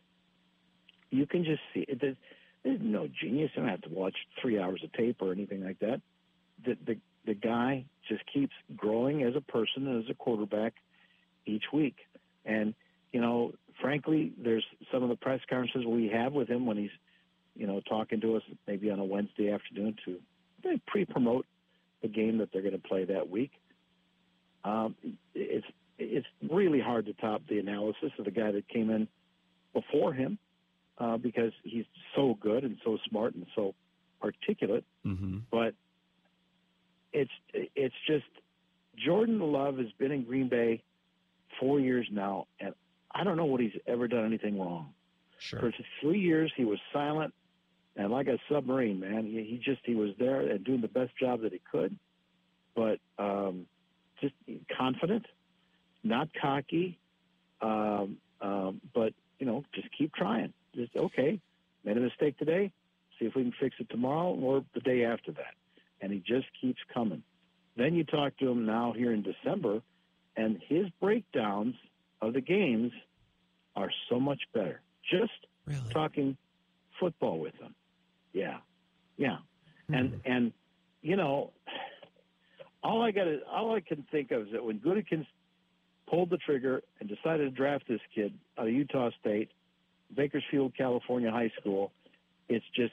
you can just see it. There's, there's no genius. I don't have to watch three hours of tape or anything like that. The the the guy just keeps growing as a person and as a quarterback each week. And you know, frankly, there's some of the press conferences we have with him when he's you know talking to us maybe on a Wednesday afternoon to pre-promote the game that they're going to play that week. Um, it's it's really hard to top the analysis of the guy that came in before him uh, because he's so good and so smart and so articulate. Mm-hmm. But it's it's just Jordan Love has been in Green Bay four years now, and I don't know what he's ever done anything wrong. Sure. For three years, he was silent and like a submarine, man. He, he just he was there and doing the best job that he could, but um, just confident, not cocky, um, um, but you know, just keep trying. Just okay, made a mistake today. See if we can fix it tomorrow or the day after that. And he just keeps coming. Then you talk to him now here in December, and his breakdowns of the games are so much better. Just talking football with them. Yeah. Yeah. Hmm. And and you know, all I got all I can think of is that when Gutekunst pulled the trigger and decided to draft this kid out of Utah State, Bakersfield, California high school, it's just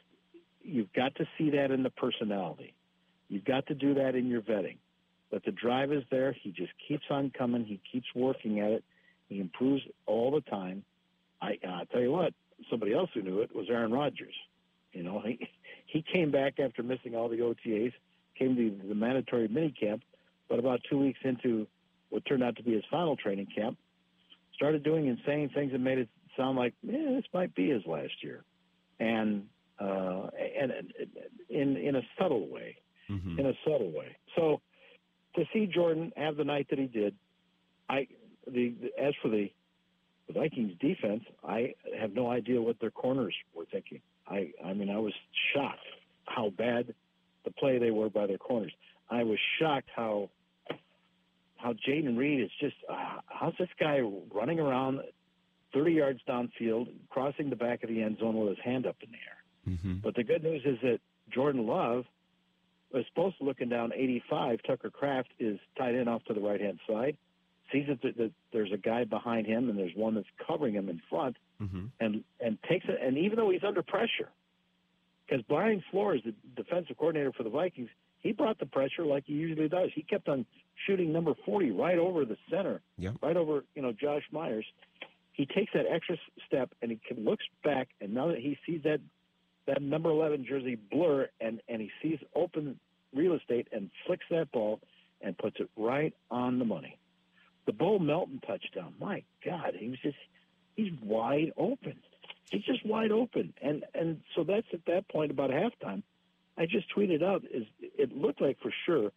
you've got to see that in the personality. You've got to do that in your vetting. But the drive is there. He just keeps on coming. He keeps working at it. He improves all the time. I I tell you what, somebody else who knew it was Aaron Rodgers. You know, he [laughs] he came back after missing all the OTAs, came to the mandatory mini camp, but about two weeks into what turned out to be his final training camp, started doing and saying things that made it sound like, yeah, this might be his last year, and uh, and and in in a subtle way, in a subtle way. So to see Jordan have the night that he did, I the, the as for the the Vikings defense, I have no idea what their corners were thinking. I I mean I was shocked how bad the play they were by their corners. I was shocked how how Jayden Reed is just uh, how's this guy running around 30 yards downfield, crossing the back of the end zone with his hand up in the air. Mm-hmm. But the good news is that Jordan Love was supposed to looking down 85. Tucker Kraft is tied in off to the right hand side. Sees that, th- that there's a guy behind him and there's one that's covering him in front, Mm-hmm. and and takes it. And even though he's under pressure, because Brian Flores, the defensive coordinator for the Vikings, he brought the pressure like he usually does. He kept on shooting number 40 right over the center, Yeah. right over you know Josh Myers. He takes that extra step and he looks back, and now that he sees that that number 11 jersey blur, and and he sees open real estate and flicks that ball and puts it right on the money. The Bo Melton touchdown, my God, he was just he's wide open. He's just wide open, and and so that's at that point about halftime. I just tweeted out is it looked like for sure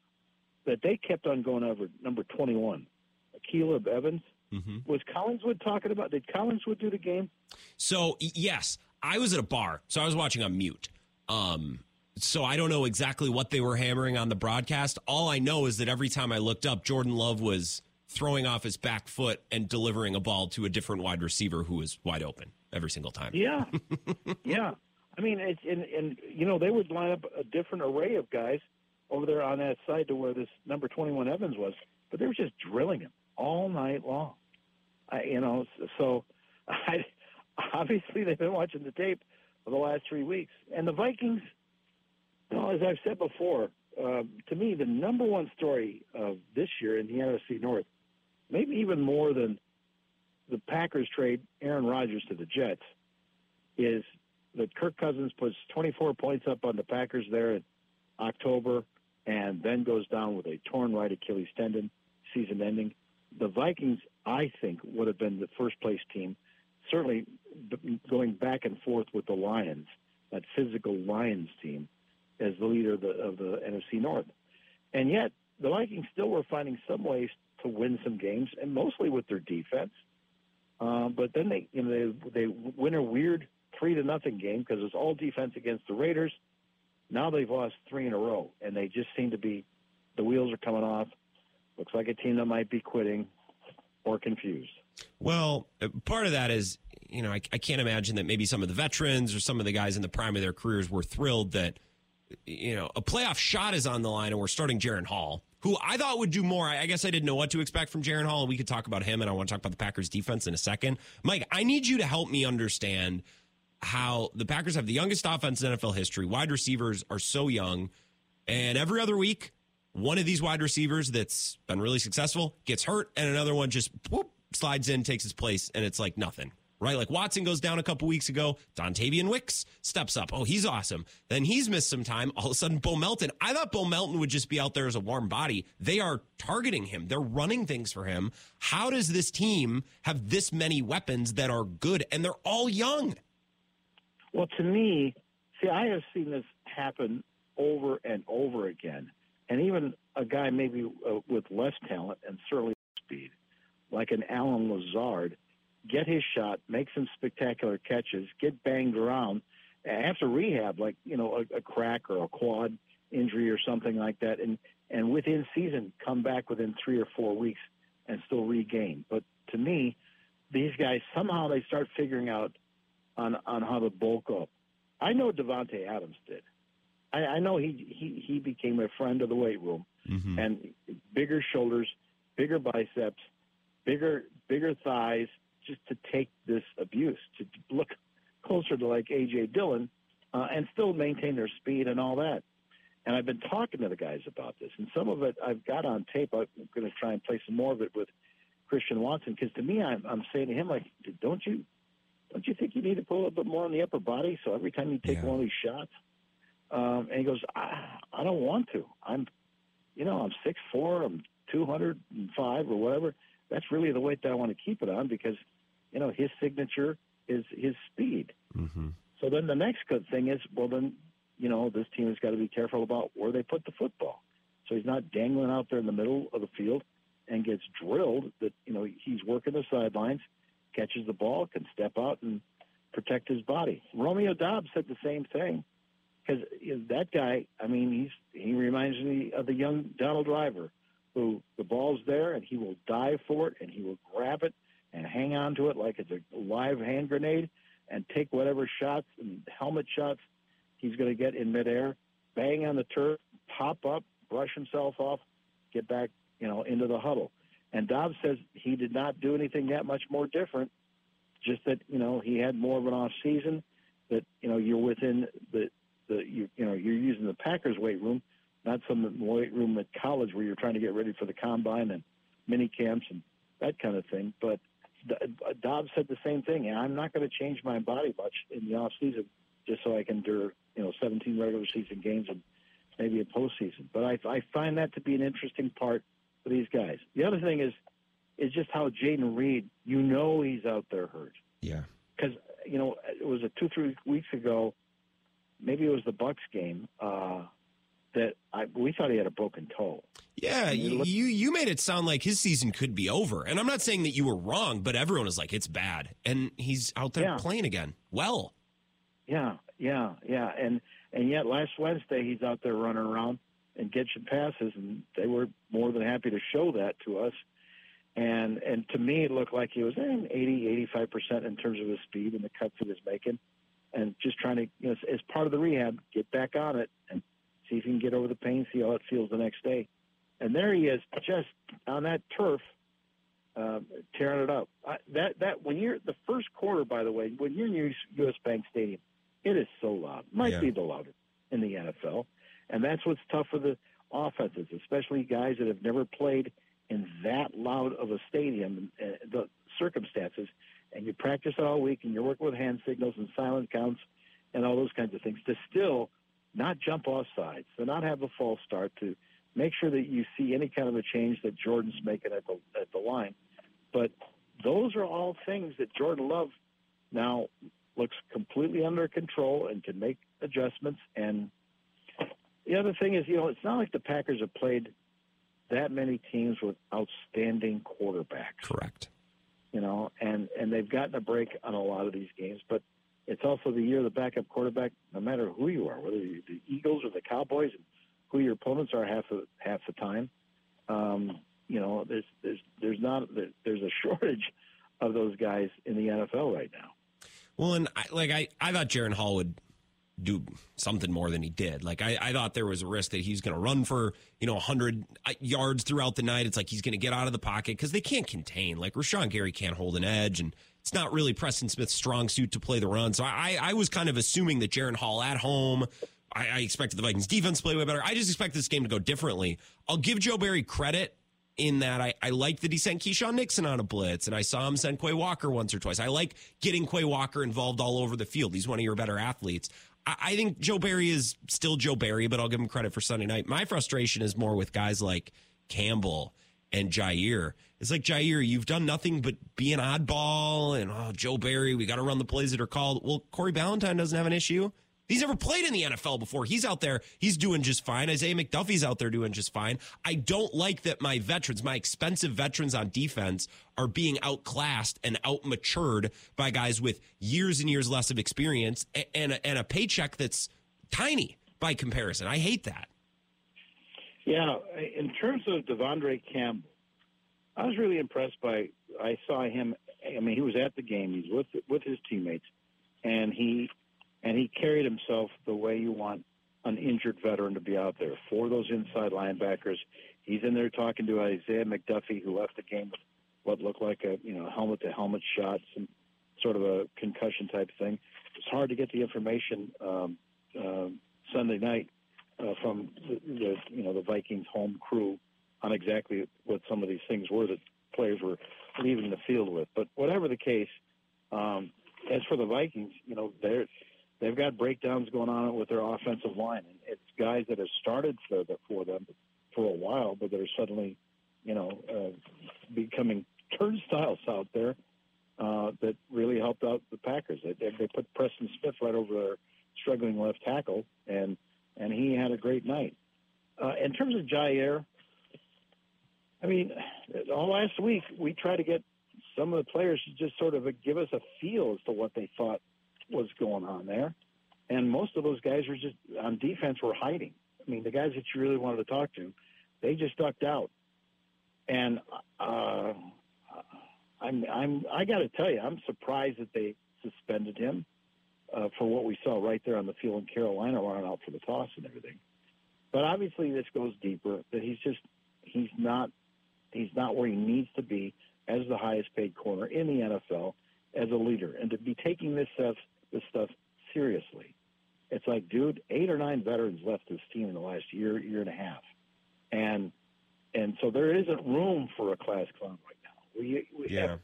that they kept on going over number 21, Akayleb Evans. Mm-hmm. Was Collinsworth talking about? Did Collinsworth do the game? So yes, I was at a bar, so I was watching on mute. Um, so I don't know exactly what they were hammering on the broadcast. All I know is that every time I looked up, Jordan Love was throwing off his back foot and delivering a ball to a different wide receiver who was wide open every single time. Yeah, [laughs] yeah. I mean, it's and and you know they would line up a different array of guys over there on that side to where this number twenty-one Evans was, but they were just drilling him all night long. I, you know, so [laughs] I obviously they've been watching the tape for the last three weeks, and the Vikings. You know, as I've said before, uh, to me the number one story of this year in the NFC North, maybe even more than the Packers trade Aaron Rodgers to the Jets, is that Kirk Cousins puts 24 points up on the Packers there in October, and then goes down with a torn right Achilles tendon, season ending. The Vikings, I think, would have been the first place team, certainly going back and forth with the Lions, that physical Lions team, as the leader of the, of the NFC North. And yet, the Vikings still were finding some ways to win some games, and mostly with their defense. Uh, but then they, you know, they they win a weird three to nothing game because it's all defense against the Raiders. Now they've lost three in a row, and they just seem to be the wheels are coming off. Looks like a team that might be quitting or confused. Well, uh, part of that is, you know, I, I can't imagine that maybe some of the veterans or some of the guys in the prime of their careers were thrilled that, you know, a playoff shot is on the line and we're starting Jaren Hall, who I thought would do more. I guess I didn't know what to expect from Jaren Hall, and we could talk about him, and I want to talk about the Packers defense in a second. Mike, I need you to help me understand how the Packers have the youngest offense in NFL history. Wide receivers are so young, and every other week, one of these wide receivers that's been really successful gets hurt, and another one just whoop, slides in, takes his place, and it's like nothing. Right, like Watson goes down a couple weeks ago. Dontayvion Wicks steps up. Oh, he's awesome. Then he's missed some time. All of a sudden, Bo Melton. I thought Bo Melton would just be out there as a warm body. They are targeting him. They're running things for him. How does this team have this many weapons that are good and they're all young? Well, to me, see, I have seen this happen over and over again. And even a guy maybe uh, with less talent and certainly speed, like an Allen Lazard, get his shot, make some spectacular catches, get banged around, after rehab, like you know a, a crack or a quad injury or something like that, and and within season come back within three or four weeks and still regain. But to me, these guys somehow they start figuring out on on how to bulk up. I know Davante Adams did. I, I know he he he became a friend of the weight room Mm-hmm. and bigger shoulders, bigger biceps, bigger bigger thighs, just to take this abuse to look closer to like AJ Dillon, uh, and still maintain their speed and all that. And I've been talking to the guys about this, and some of it I've got on tape. I'm going to try and play some more of it with Christian Watson because to me, I'm, I'm saying to him like, don't you don't you think you need to put a little bit more on the upper body so every time you take one of these shots? Um, and he goes, I, I don't want to. I'm, you know, I'm six four. I'm two hundred and five or whatever. That's really the weight that I want to keep it on because, you know, his signature is his speed. Mm-hmm. So then the next good thing is, well, then, you know, this team has got to be careful about where they put the football. So he's not dangling out there in the middle of the field and gets drilled. That you know he's working the sidelines, catches the ball, can step out and protect his body. Romeo Doubs said the same thing because that guy. I mean, he's he reminds me of the young Donald Driver, who the ball's there and he will dive for it and he will grab it and hang on to it like it's a live hand grenade and take whatever shots and helmet shots he's going to get in midair, bang on the turf, pop up, brush himself off, get back, you know, into the huddle. And Doubs says he did not do anything that much more different, just that you know he had more of an off season. That you know you're within the the you, you know you're using the Packers weight room, not some weight room at college where you're trying to get ready for the combine and mini camps and that kind of thing. But Doubs said the same thing. And I'm not going to change my body much in the off season just so I can endure you know 17 regular season games and maybe a postseason. But I, I find that to be an interesting part for these guys. The other thing is is just how Jayden Reed, you know, he's out there hurt. Yeah. Because you know it was a two three weeks ago, maybe it was the Bucks game uh, that I, we thought he had a broken toe. Yeah, you, you you made it sound like his season could be over, and I'm not saying that you were wrong, but everyone is like it's bad, and he's out there Yeah. playing again. Well, Yeah, yeah, yeah, and and yet last Wednesday he's out there running around and catching passes, and they were more than happy to show that to us. And and to me, it looked like he was in 80, 85 percent in terms of his speed and the cuts he was making, and just trying to, you know, as, as part of the rehab, get back on it and see if he can get over the pain, see how it feels the next day. And there he is, just on that turf, um, tearing it up. I, that that when you're the first quarter, by the way, when you're in US U.S. Bank Stadium, it is so loud. Might Yeah. be the loudest in the NFL, and that's what's tough for the offenses, especially guys that have never played in that loud of a stadium. Uh, the circumstances, and you practice it all week, and you're working with hand signals and silent counts, and all those kinds of things to still not jump off sides, to not have a false start, to make sure that you see any kind of a change that Jordan's making at the at the line. But those are all things that Jordan Love now looks completely under control and can make adjustments. And the other thing is, you know, it's not like the Packers have played that many teams with outstanding quarterbacks. Correct. You know, and and they've gotten a break on a lot of these games, but it's also the year of the backup quarterback. No matter who you are, whether you're the Eagles or the Cowboys, who your opponents are half the half the time. Um, you know, there's there's there's not there's a shortage of those guys in the NFL right now. Well, and I, like I, I thought Jaren Hall would do something more than he did. Like I, I thought there was a risk that he's going to run for you know 100 yards throughout the night. It's like he's going to get out of the pocket because they can't contain. Like Rashan Gary can't hold an edge, and it's not really Preston Smith's strong suit to play the run. So I, I was kind of assuming that Jaren Hall at home. I, I expected the Vikings defense to play way better. I just expect this game to go differently. I'll give Joe Barry credit in that I, I like that he sent Keisean Nixon on a blitz, and I saw him send Quay Walker once or twice. I like getting Quay Walker involved all over the field. He's one of your better athletes. I, I think Joe Barry is still Joe Barry, but I'll give him credit for Sunday night. My frustration is more with guys like Campbell and Jaire. It's like Jaire, you've done nothing but be an oddball, and oh, Joe Barry, we got to run the plays that are called. Well, Corey Ballentine doesn't have an issue. He's never played in the NFL before. He's out there. He's doing just fine. Isaiah McDuffie's out there doing just fine. I don't like that my veterans, my expensive veterans on defense, are being outclassed and outmatured by guys with years and years less of experience and a, and a paycheck that's tiny by comparison. I hate that. Yeah, in terms of De'Vondre Campbell, I was really impressed by. I saw him. I mean, he was at the game. He's with with his teammates, and he and he carried himself the way you want an injured veteran to be out there for those inside linebackers. He's in there talking to Isaiah McDuffie, who left the game with what looked like a you know helmet to helmet shot, some sort of a concussion type thing. It's hard to get the information um, uh, Sunday night uh, from the, the you know the Vikings home crew on exactly what some of these things were that players were leaving the field with. But whatever the case, um, as for the Vikings, you know they're they've got breakdowns going on with their offensive line, and it's guys that have started for the, for them for a while, but they're suddenly, you know, uh, becoming turnstiles out there uh, that really helped out the Packers. They, they put Preston Smith right over their struggling left tackle, and and he had a great night. Uh, in terms of Jaire, I mean, all last week we tried to get some of the players to just sort of give us a feel as to what they thought was going on there. And most of those guys were just on defense were hiding. I mean, the guys that you really wanted to talk to, they just ducked out. And uh, I'm I'm I got to tell you, I'm surprised that they suspended him uh, for what we saw right there on the field in Carolina, running out for the toss and everything. But obviously, this goes deeper. That he's just he's not he's not where he needs to be as the highest paid corner in the NFL as a leader, and to be taking this stuff this stuff seriously. It's like, dude, eight or nine veterans left this team in the last year, year and a half, and and so there isn't room for a class clown right now. We, we yeah. have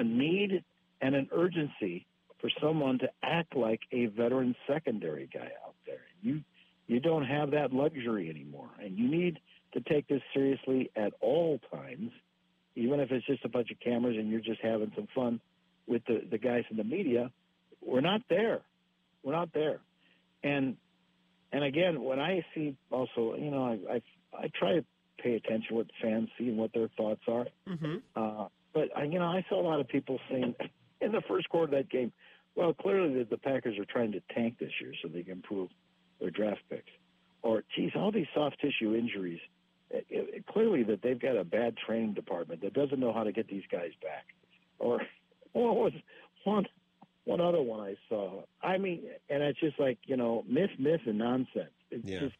a need and an urgency for someone to act like a veteran secondary guy out there. You you don't have that luxury anymore, and you need to take this seriously at all times, even if it's just a bunch of cameras and you're just having some fun with the, the guys in the media we're not there. We're not there. And and again, when I see also, you know, I I, I try to pay attention to what fans see and what their thoughts are. Mm-hmm. Uh, but I, you know, I saw a lot of people saying in the first quarter of that game, well, clearly the, the Packers are trying to tank this year so they can improve their draft picks. Or, geez, all these soft tissue injuries. It, it, clearly that they've got a bad training department that doesn't know how to get these guys back. Or [laughs] what was one one other one I saw. I mean, and it's just like you know, myth, myth, and nonsense. It's Yeah. just,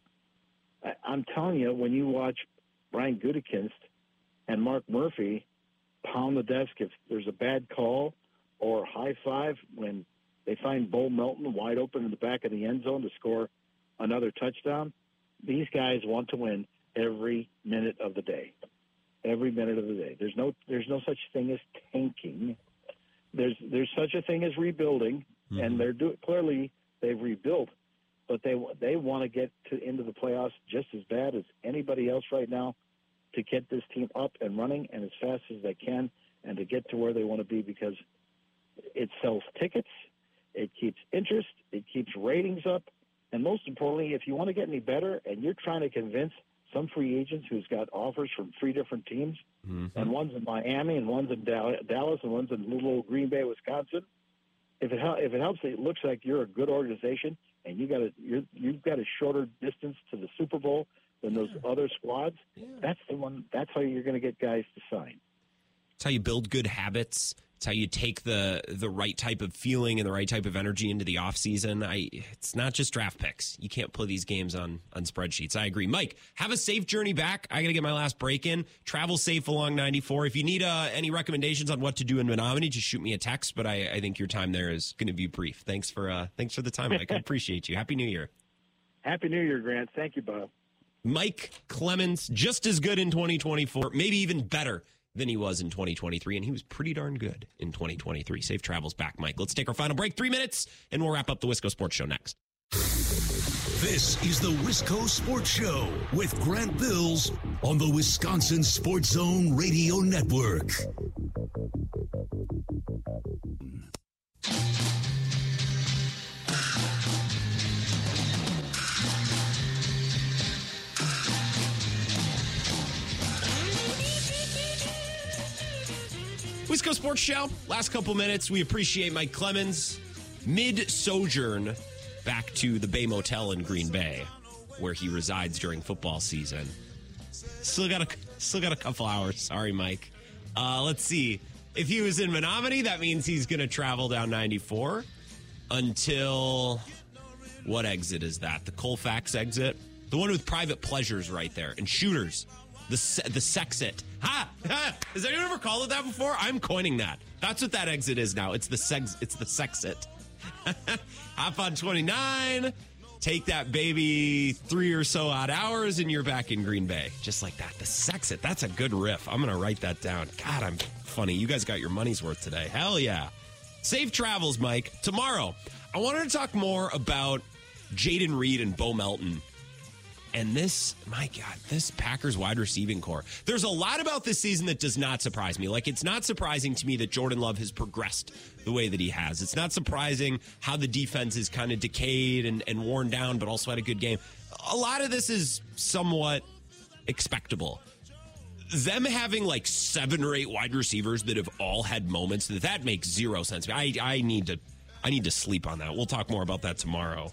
I, I'm telling you, when you watch Brian Gutekunst and Mark Murphy pound the desk if there's a bad call or high five when they find Bo Melton wide open in the back of the end zone to score another touchdown. These guys want to win every minute of the day. Every minute of the day. There's no there's no such thing as tanking there's there's such a thing as rebuilding, and mm-hmm. they're do, clearly they've rebuilt, but they they want to get to into the playoffs just as bad as anybody else right now to get this team up and running and as fast as they can and to get to where they want to be because it sells tickets, it keeps interest, it keeps ratings up, and most importantly, if you want to get any better and you're trying to convince some free agents who's got offers from three different teams, Mm-hmm. and one's in Miami, and one's in Dallas, and one's in little old Green Bay, Wisconsin. If it hel- if it helps, it looks like you're a good organization, and you got a you're, you've got a shorter distance to the Super Bowl than those other squads. That's the one. That's how you're going to get guys to sign. It's how you build good habits. It's how you take the the right type of feeling and the right type of energy into the offseason. I it's not just draft picks. You can't play these games on on spreadsheets. I agree. Mike, have a safe journey back. I got to get my last break in. Travel safe along 94. If you need uh, any recommendations on what to do in Menomonie, just shoot me a text, but I, I think your time there is going to be brief. Thanks for uh thanks for the time, Mike. I [laughs] appreciate you. Happy New Year. Happy New Year, Grant. Thank you, Bob. Mike Clemens, just as good in 2024, maybe even better than he was in 2023. And he was pretty darn good in 2023. Safe travels back, Mike. Let's take our final break, three minutes, and we'll wrap up the Wisco Sports Show next. This is the Wisco Sports Show with Grant Bills on the Wisconsin Sports Zone Radio Network. Wisco Sports Show, last couple minutes. We appreciate Mike Clemens mid sojourn back to the Bay Motel in Green Bay, where he resides during football season. Still got a still got a couple hours. Sorry, Mike. Uh, let's see. If he was in Menomonie, that means he's going to travel down 94 until what exit is that? The Colfax exit, the one with private pleasures right there and shooters. The the sexit. Ha! ha! Has anyone ever called it that before? I'm coining that. That's what that exit is now. It's the sex. It's the sexit. [laughs] Hop on 29. Take that baby three or so odd hours, and you're back in Green Bay. Just like that. The sexit. That's a good riff. I'm gonna write that down. God, I'm funny. You guys got your money's worth today. Hell yeah. Safe travels, Mike. Tomorrow, I wanted to talk more about Jayden Reed and Bo Melton. And this, my God, this Packers wide receiving corps. There's a lot about this season that does not surprise me. Like, it's not surprising to me that Jordan Love has progressed the way that he has. It's not surprising how the defense is kind of decayed and, and worn down, but also had a good game. A lot of this is somewhat expectable. Them having like seven or eight wide receivers that have all had moments that that makes zero sense. I I need to I need to sleep on that. We'll talk more about that tomorrow.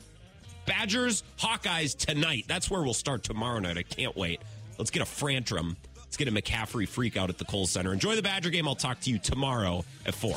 Badgers, Hawkeyes tonight. That's where we'll start tomorrow night. I can't wait. Let's get a Frantrum. Let's get a McCaffery freak out at the Kohl Center. Enjoy the Badger game. I'll talk to you tomorrow at 4.